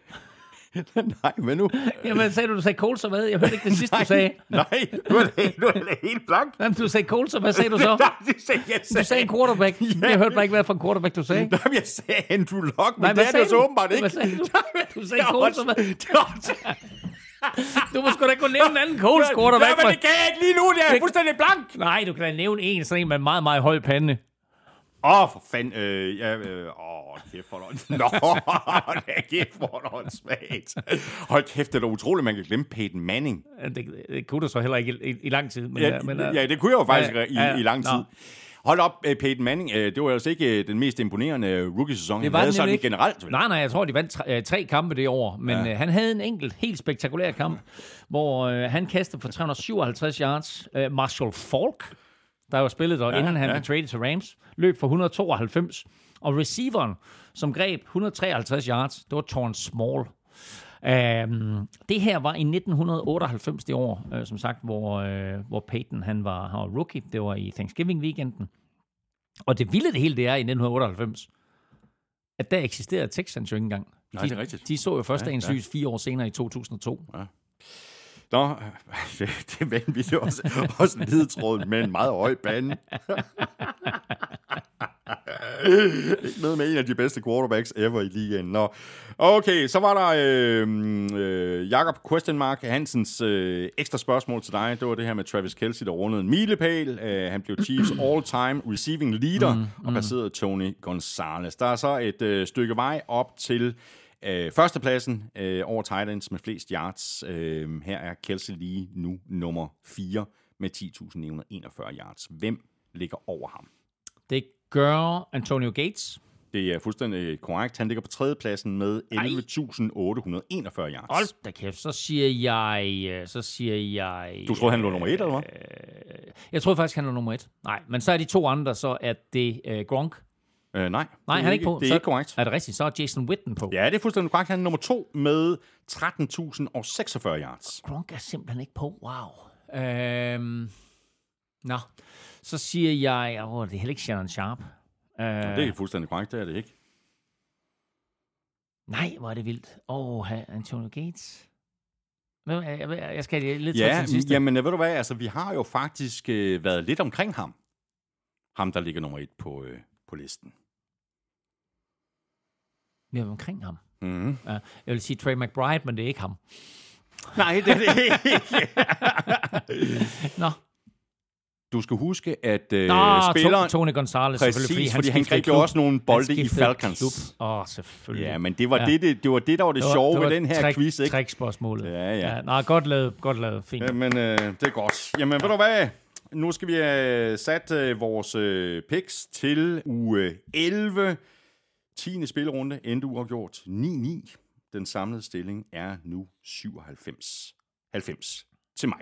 [laughs] Nej, men nu... jamen, sagde du, du sagde Coles og hvad? Jeg hørte ikke det sidste, du [laughs] sagde. Nej, du er du er helt blank. Jamen, du sagde Coles, og hvad sagde du så? [laughs] Nej, det sagde jeg. Du sagde quarterback. Jeg hørte bare ikke, hvad for en quarterback du sagde. Nej, jeg sagde Andrew Luck, men Nej, det er det sagde så åbenbart ikke. Hvad sagde du? Du sagde Coles, og hvad? Du må sgu da kunne nævne en anden Coles quarterback. Ja, men det kan jeg ikke lige nu, det er fuldstændig blank. Nej, du kan da nævne en, sådan en med meget, meget høj pande. Åh, oh, for fanden. Øh, ja, øh, åh, kæft for noget. [laughs] Nå, det er kæft for noget svagt. Hold kæft, det er da utroligt, man kan glemme Peyton Manning. Det, det kunne du så heller ikke i, i, lang tid. Men, Ja, men, øh, ja, det kunne jeg jo faktisk ja, i, ja, i lang nå. tid. Hold op, øh, Peyton Manning. øh, Det var altså ikke den mest imponerende rookie-sæson, han var havde sådan ikke. generelt. Nej, nej, jeg tror, de vandt tre, tre kampe det år, men ja. Han havde en enkelt, helt spektakulær kamp, hvor øh, han kastede for 357 yards. Øh, Marshall Falk, der var spillet der, ja, inden han ja. blev traded til Rams, løb for 192. Og receiveren, som greb 153 yards, det var Torn Small. Um, det her var i 1998 det år, øh, som sagt, hvor, øh, hvor Peyton han var, han var rookie. Det var i Thanksgiving-weekenden. Og det vilde det hele, det er i 1998, at der eksisterede Texans jo ikke engang. Nej, de, det er rigtigt. De så jo først Ja, dagens ja. lys fire år senere i 2002. Nå, [laughs] det, det er vanvittigt også, også en ledetråd med en meget høj bane. [laughs] Ikke noget med en af de bedste quarterbacks ever i ligaen. Nå. Okay, så var der øh, øh, Jakob Question Mark Hansens øh, ekstra spørgsmål til dig. Det var det her med Travis Kelce, der rundede en milepæl. Øh, han blev Chiefs [clears throat] all-time receiving leader mm, og passerede Tony Gonzalez. Der er så et øh, stykke vej op til Øh, førstepladsen øh, over Titans med flest yards. Øh, her er Kelsey lige nu nummer 4 med 10.941 yards. Hvem ligger over ham? Det gør Antonio Gates. Det er fuldstændig korrekt. Han ligger på tredjepladsen med 11.841 yards. Hold da kæft, så siger jeg... øh, Så siger jeg... Du troede, han lå nummer 1, eller hvad? Jeg troede faktisk, han var nummer et. Nej, men så er de to andre, så er det uh, Gronk. Øh, nej, Nej, det han er ikke på. Det er så, ikke korrekt. Er det rigtigt? Så er Jason Witten på. Ja, det er fuldstændig korrekt. Han er nummer 2 med 13.046 yards. Gronk er simpelthen ikke på. Wow. Øhm, nå, så siger jeg... Åh, det er heller ikke Shannon Sharp. Uh, Det er fuldstændig korrekt, det er det ikke. Nej, hvor er det vildt. Åh, oh, Antonio Gates. Jeg, skal have lidt Ja, til sidste. jamen ved du hvad, altså vi har jo faktisk øh, været lidt omkring ham. Ham, der ligger nummer 1 på, øh, på listen. Vi er omkring ham. Mm-hmm. Ja, jeg vil sige Trey McBride, men det er ikke ham. Nej, det er det ikke. Nå, Du skal huske, at øh, Nå spilleren... To- Tony Gonzalez Præcis, selvfølgelig, fordi han skiftede greb jo også nogle bolde i Falcons. klub. Åh, oh, selvfølgelig. Ja, men det var, Ja. det, det, det var det, der var det, det sjove ved den her trick, quiz, ikke? Trick-spørgsmålet. Ja, ja. ja nej, godt lavet, godt lavet. Fint. Jamen, øh, det er godt. Jamen, ved du hvad? Nu skal vi have sat øh, vores øh, picks til uge 11. 10. spillerunde endte uafgjort 9-9. Den samlede stilling er nu 97. 90 til mig.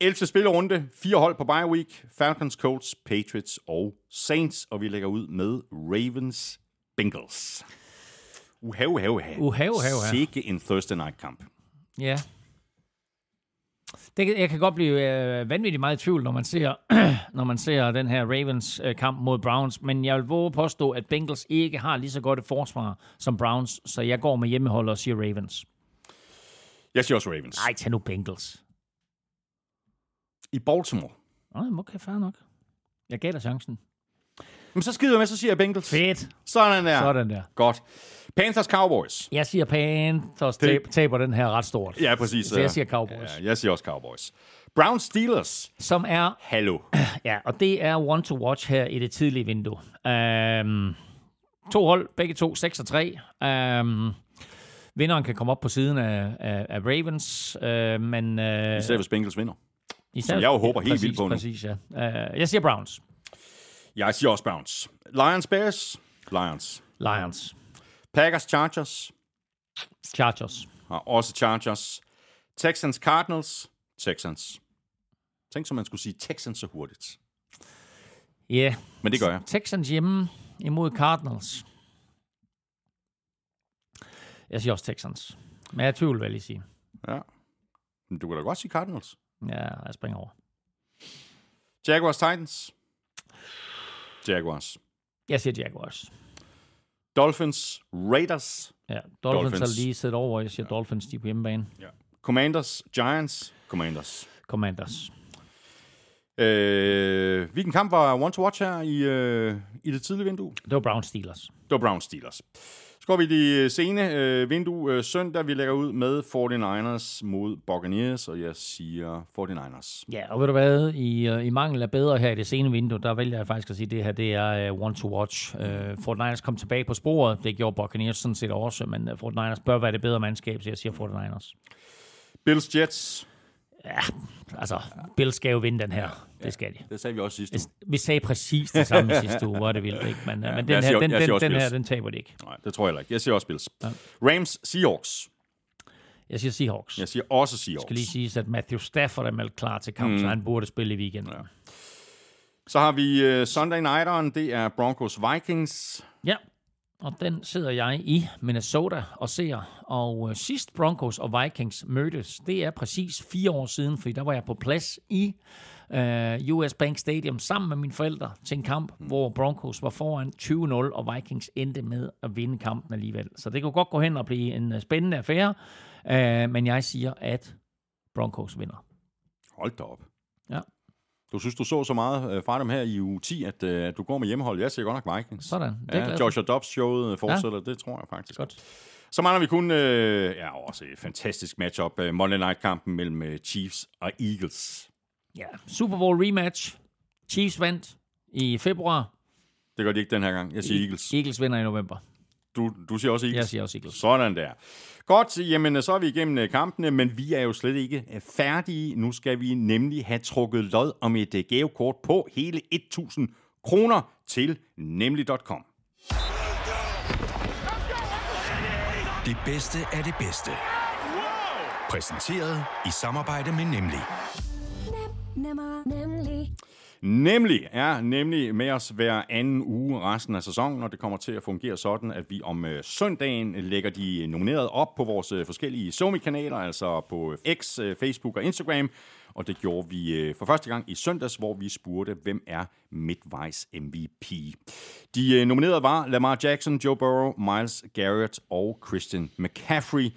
11. spillerunde, fire hold på bye week, Falcons, Colts, Patriots og Saints, og vi lægger ud med Ravens, Bengals. Uha, uha, uha. Uha, uha, uha. Sikke en Thursday night kamp. Ja. Det, jeg kan godt blive øh, vanvittigt meget i tvivl, når man ser, [clears throat] når man ser den her Ravens øh, kamp mod Browns, men jeg vil våge at påstå, at Bengals ikke har lige så godt et forsvar som Browns, så jeg går med hjemmehold og siger Ravens. Jeg siger også Ravens. Nej, tag nu Bengals. I Baltimore. Nå, okay, fair nok. Jeg gav dig chancen. Men så skider jeg med, så siger jeg Bengals. Fedt. Sådan der. Sådan der. Godt. Panthers Cowboys. Jeg siger Panthers tab, taber den her ret stort. Ja, præcis. Så jeg siger Cowboys. Ja, jeg siger også Cowboys. Browns Steelers. Som er, Hallo. [clears throat] ja, og det er one to watch her i det tidlige vindue. Um, to hold, begge to 6 og 3. Um, vinderen kan komme op på siden af, af, af Ravens, uh, men... Uh, Især hvis Bengals vinder. især, som jeg jo håber helt præcis, vildt på nu. Præcis, ja. Uh, jeg siger Browns. Jeg siger også Browns. Lions Bears. Lions. Lions. Packers Chargers. Chargers. Og også Chargers. Texans Cardinals. Texans. Tænk, som man skulle sige Texans så hurtigt. Ja, yeah. Men det gør jeg. Texans hjemme imod Cardinals. Jeg siger også Texans. Men jeg er tvivl, hvad jeg lige sige. Ja. Men du kan da godt sige Cardinals. Ja, jeg springer over. Jaguars Titans. Jaguars. Jeg siger Jaguars. Dolphins Raiders. Ja, Dolphins, Dolphins. Har lige siddet over. Jeg siger ja. Dolphins, de er på hjemmebane. Commanders Giants. Commanders. Commanders. Øh, hvilken kamp var one to watch her i, øh, i det tidlige vindue? Det var Browns Steelers. Det var Browns Steelers. Så går vi i det sene øh, vindue øh, søndag. Vi lægger ud med 49ers mod Buccaneers, og jeg siger 49ers. Ja, og ved du hvad, i, uh, i mangel af bedre her i det sene vindue, der vælger jeg faktisk at sige, at det her det er uh, one to watch. Fort Niners kom tilbage på sporet, det gjorde Buccaneers sådan set også, men uh, Fort Niners bør være det bedre mandskab, så jeg siger Fort Niners. Bills Jets. Ja, altså, Bills skal jo vinde den her. Det skal de. Det sagde vi også sidste uge. Vi sagde præcis det samme sidste uge, hvor det vildt, ikke? Men, ja, men den jeg her, siger- den, jeg den, også den her, den taber de ikke. Nej, det tror jeg heller ikke. Jeg siger også Bills. Ja. Rams Seahawks. Jeg siger Seahawks. Jeg siger også Seahawks. skal lige sige, at Matthew Stafford er meldt klar til kamp, mm. så han burde spille i weekenden. Ja. Så har vi uh, Sunday Nighteren. Det er Broncos Vikings. ja, og den sidder jeg i Minnesota og ser. Og øh, sidst Broncos og Vikings mødtes, det er præcis fire år siden, fordi der var jeg på plads i øh, US Bank Stadium sammen med mine forældre til en kamp, mm. hvor Broncos var foran 20-0, og Vikings endte med at vinde kampen alligevel. Så det kunne godt gå hen og blive en øh, spændende affære, øh, men jeg siger, at Broncos vinder. Hold da op. Ja. Du synes, du så så meget øh, fra dem her i uge 10, at øh, du går med hjemmehold. Jeg siger godt nok Vikings. Sådan, det er Ja. Joshua Dobbs showet fortsætter, ja. det tror jeg faktisk. Godt. Så mangler vi kun øh, ja, også et fantastisk matchup. Øh, Monday Night-kampen mellem øh, Chiefs og Eagles. Ja, Super Bowl rematch. Chiefs vandt i februar. Det gør de ikke den her gang. Jeg siger Eagles. Eagles vinder i november. Du, du siger også Eagles? Jeg siger også Eagles. Sådan der. Godt, jamen så er vi igennem øh, kampene, men vi er jo slet ikke øh, færdige. Nu skal vi nemlig have trukket lod om et øh, gavekort på hele 1000 kroner til nemlig.com. Det bedste af det bedste. Præsenteret i samarbejde med Nemlig. Nemmer, nemlig. Nemlig er nemlig med os hver anden uge resten af sæsonen, og det kommer til at fungere sådan, at vi om øh, søndagen lægger de nominerede op på vores øh, forskellige Somi-kanaler, altså på øh, X, øh, Facebook og Instagram, og det gjorde vi øh, for første gang i søndags, hvor vi spurgte, hvem er midtvejs MVP. De øh, nominerede var Lamar Jackson, Joe Burrow, Miles Garrett og Christian McCaffrey.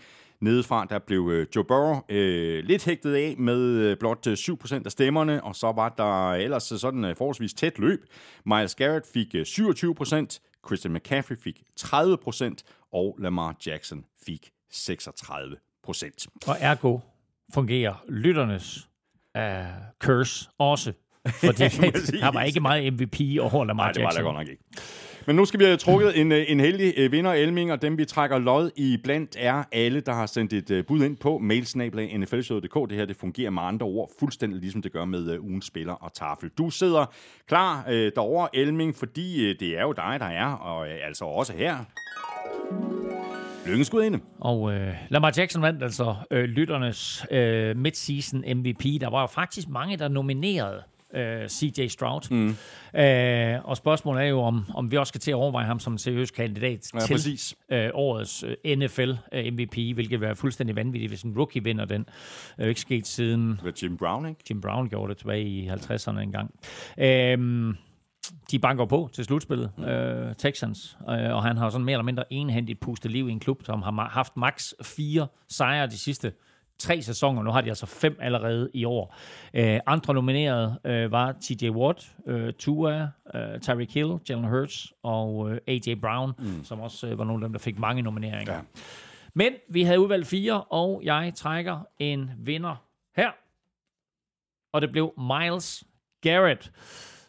Nedefra der blev øh, Joe Burrow øh, lidt hægtet af med øh, blot øh, 7% af stemmerne, og så var der ellers øh, sådan øh, forholdsvis tæt løb. Miles Garrett fik øh, 27%, Christian McCaffrey fik 30%, og Lamar Jackson fik 36%. Og ergo fungerer lytternes uh, curse også. [laughs] Fordi [laughs] der var ikke meget MVP over Lamar Nej, det var der Jackson. godt nok ikke. Men nu skal vi have trukket en, øh, en heldig øh, vinder, Elming, og dem vi trækker lod i blandt er alle, der har sendt et øh, bud ind på mailsnablag.nflshowet.dk. Det her det fungerer med andre ord fuldstændig ligesom det gør med ugens spiller og tafel. Du sidder klar øh, derovre, Elming, fordi øh, det er jo dig, der er, og øh, altså også her. Lykkenskud inde. Og øh, Lamar Jackson vandt altså øh, lytternes øh, midseason MVP. Der var jo faktisk mange, der nominerede øh, CJ Stroud. Mm. Øh, og spørgsmålet er jo, om, om vi også skal til at overveje ham som en seriøs kandidat Ja, til præcis. øh, årets øh, NFL øh, MVP, hvilket vil være fuldstændig vanvittigt, hvis en rookie vinder den. Det er jo ikke sket siden Det var Jim Brown, ikke? Jim Brown gjorde det tilbage i 50'erne engang. Øhm, de banker på til slutspillet, øh, Texans, øh, og han har sådan mere eller mindre enhændigt pustet liv i en klub, som har ma- haft maks fire sejre de sidste tre sæsoner. Nu har de altså fem allerede i år. Øh, andre nomineret øh, var TJ Watt, øh, Tua, øh, Tyreek Hill, Jalen Hurts og øh, AJ Brown, mm. som også øh, var nogle af dem, der fik mange nomineringer. Ja. Men vi havde udvalgt fire, og jeg trækker en vinder her. Og det blev Miles Garrett,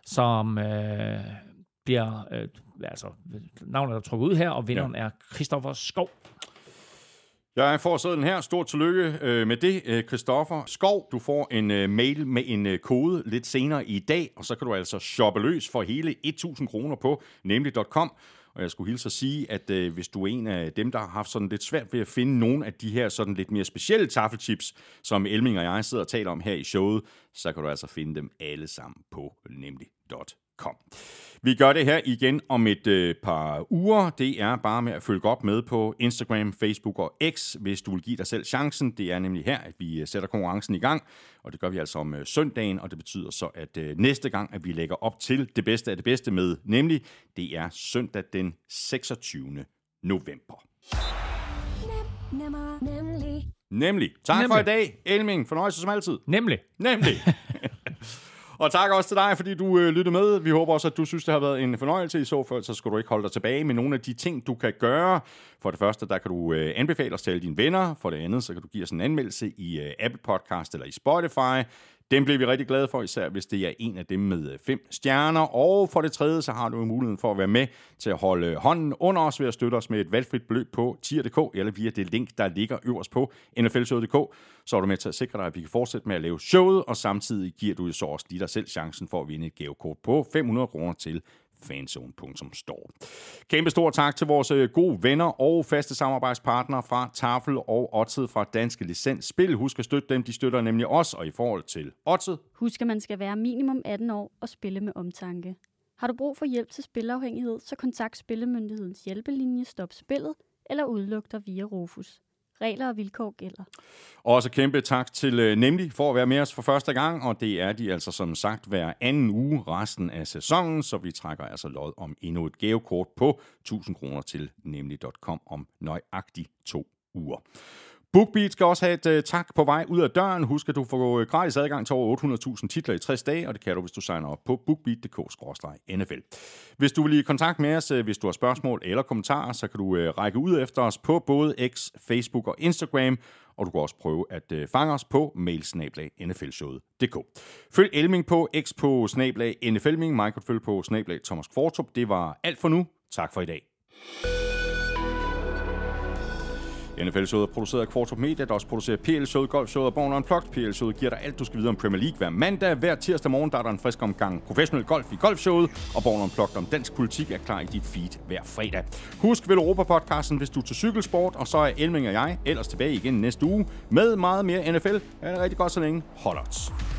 som øh, bliver... Øh, altså, navnet er trukket ud her, og vinderen ja. er Christoffer Skov. Jeg får sådan her. Stort tillykke øh, med det, øh, Christoffer Skov. Du får en øh, mail med en øh, kode lidt senere i dag, og så kan du altså shoppe løs for hele 1.000 kroner på nemlig.com. Og jeg skulle hilse at sige, at øh, hvis du er en af dem, der har haft sådan lidt svært ved at finde nogle af de her sådan lidt mere specielle taffelchips, som Elming og jeg sidder og taler om her i showet, så kan du altså finde dem alle sammen på nemlig.com. Vi gør det her igen om et øh, par uger. Det er bare med at følge op med på Instagram, Facebook og X, hvis du vil give dig selv chancen. Det er nemlig her, at vi øh, sætter konkurrencen i gang, og det gør vi altså om øh, søndagen, og det betyder så, at øh, næste gang, at vi lægger op til det bedste af det bedste med, nemlig det er søndag den 26. november. Nem, nemmer, nemlig. Nemlig. Tak for Nemlig. i dag, Elming. Fornøjelse som altid. Nemlig. Nemlig. [laughs] Og tak også til dig, fordi du øh, lyttede med. Vi håber også, at du synes, det har været en fornøjelse. I så fald, så skal du ikke holde dig tilbage med nogle af de ting, du kan gøre. For det første, der kan du øh, anbefale os til alle dine venner. For det andet, så kan du give os en anmeldelse i øh, Apple Podcast eller i Spotify. Den bliver vi rigtig glade for, især hvis det er en af dem med øh, fem stjerner. Og for det tredje, så har du muligheden for at være med til at holde øh, hånden under os ved at støtte os med et valgfrit beløb på tier.dk eller via det link, der ligger øverst på nflshowet.dk. Så er du med til at sikre dig, at vi kan fortsætte med at lave showet, og samtidig giver du så også lige dig selv chancen for at vinde et gavekort på 500 kroner til fanzone.store. Kæmpe stor tak til vores øh, gode venner og faste samarbejdspartnere fra Tafel og Otted fra Danske Licens Spil. Husk at støtte dem, de støtter nemlig os, og i forhold til Otted, Husk, at man skal være minimum 18 år og spille med omtanke. Har du brug for hjælp til spilafhængighed, så kontakt Spillemyndighedens hjælpelinje Stop Spillet eller udluk dig via Rufus. Regler og vilkår gælder. Og Også kæmpe tak til øh, Nemlig for at være med os for første gang, og det er de altså som sagt hver anden uge resten af sæsonen, så vi trækker altså lod om endnu et gavekort på 1000 kroner til nemlig.com om nøjagtigt to uger. BookBeat skal også have et uh, tak på vej ud af døren. Husk, at du får øh, gratis adgang til over 800.000 titler i 60 dage, og det kan du, hvis du signer op på bookbeat.dk-nfl. Hvis du vil i kontakt med os, uh, hvis du har spørgsmål eller kommentarer, så kan du uh, række ud efter os på både X, Facebook og Instagram, og du kan også prøve at uh, fange os på mailsnablag.nflshowet.dk. Følg Elming på X på snablag nflming, mig kan følge på snablag Thomas Kvartrup. Det var alt for nu. Tak for i dag. NFL-showet er produceret af Kvartrup Media, der også producerer PL-showet, Golf-showet og Born Unplugged. PL-showet giver dig alt, du skal vide om Premier League hver mandag. Hver tirsdag morgen der er der en frisk omgang professionel golf i Golf-showet, og Born Unplugged om dansk politik er klar i dit feed hver fredag. Husk vel Europa-podcasten, hvis du er til cykelsport, og så er Elming og jeg ellers tilbage igen næste uge med meget mere NFL. Ha' det rigtig godt så længe. Hold odds.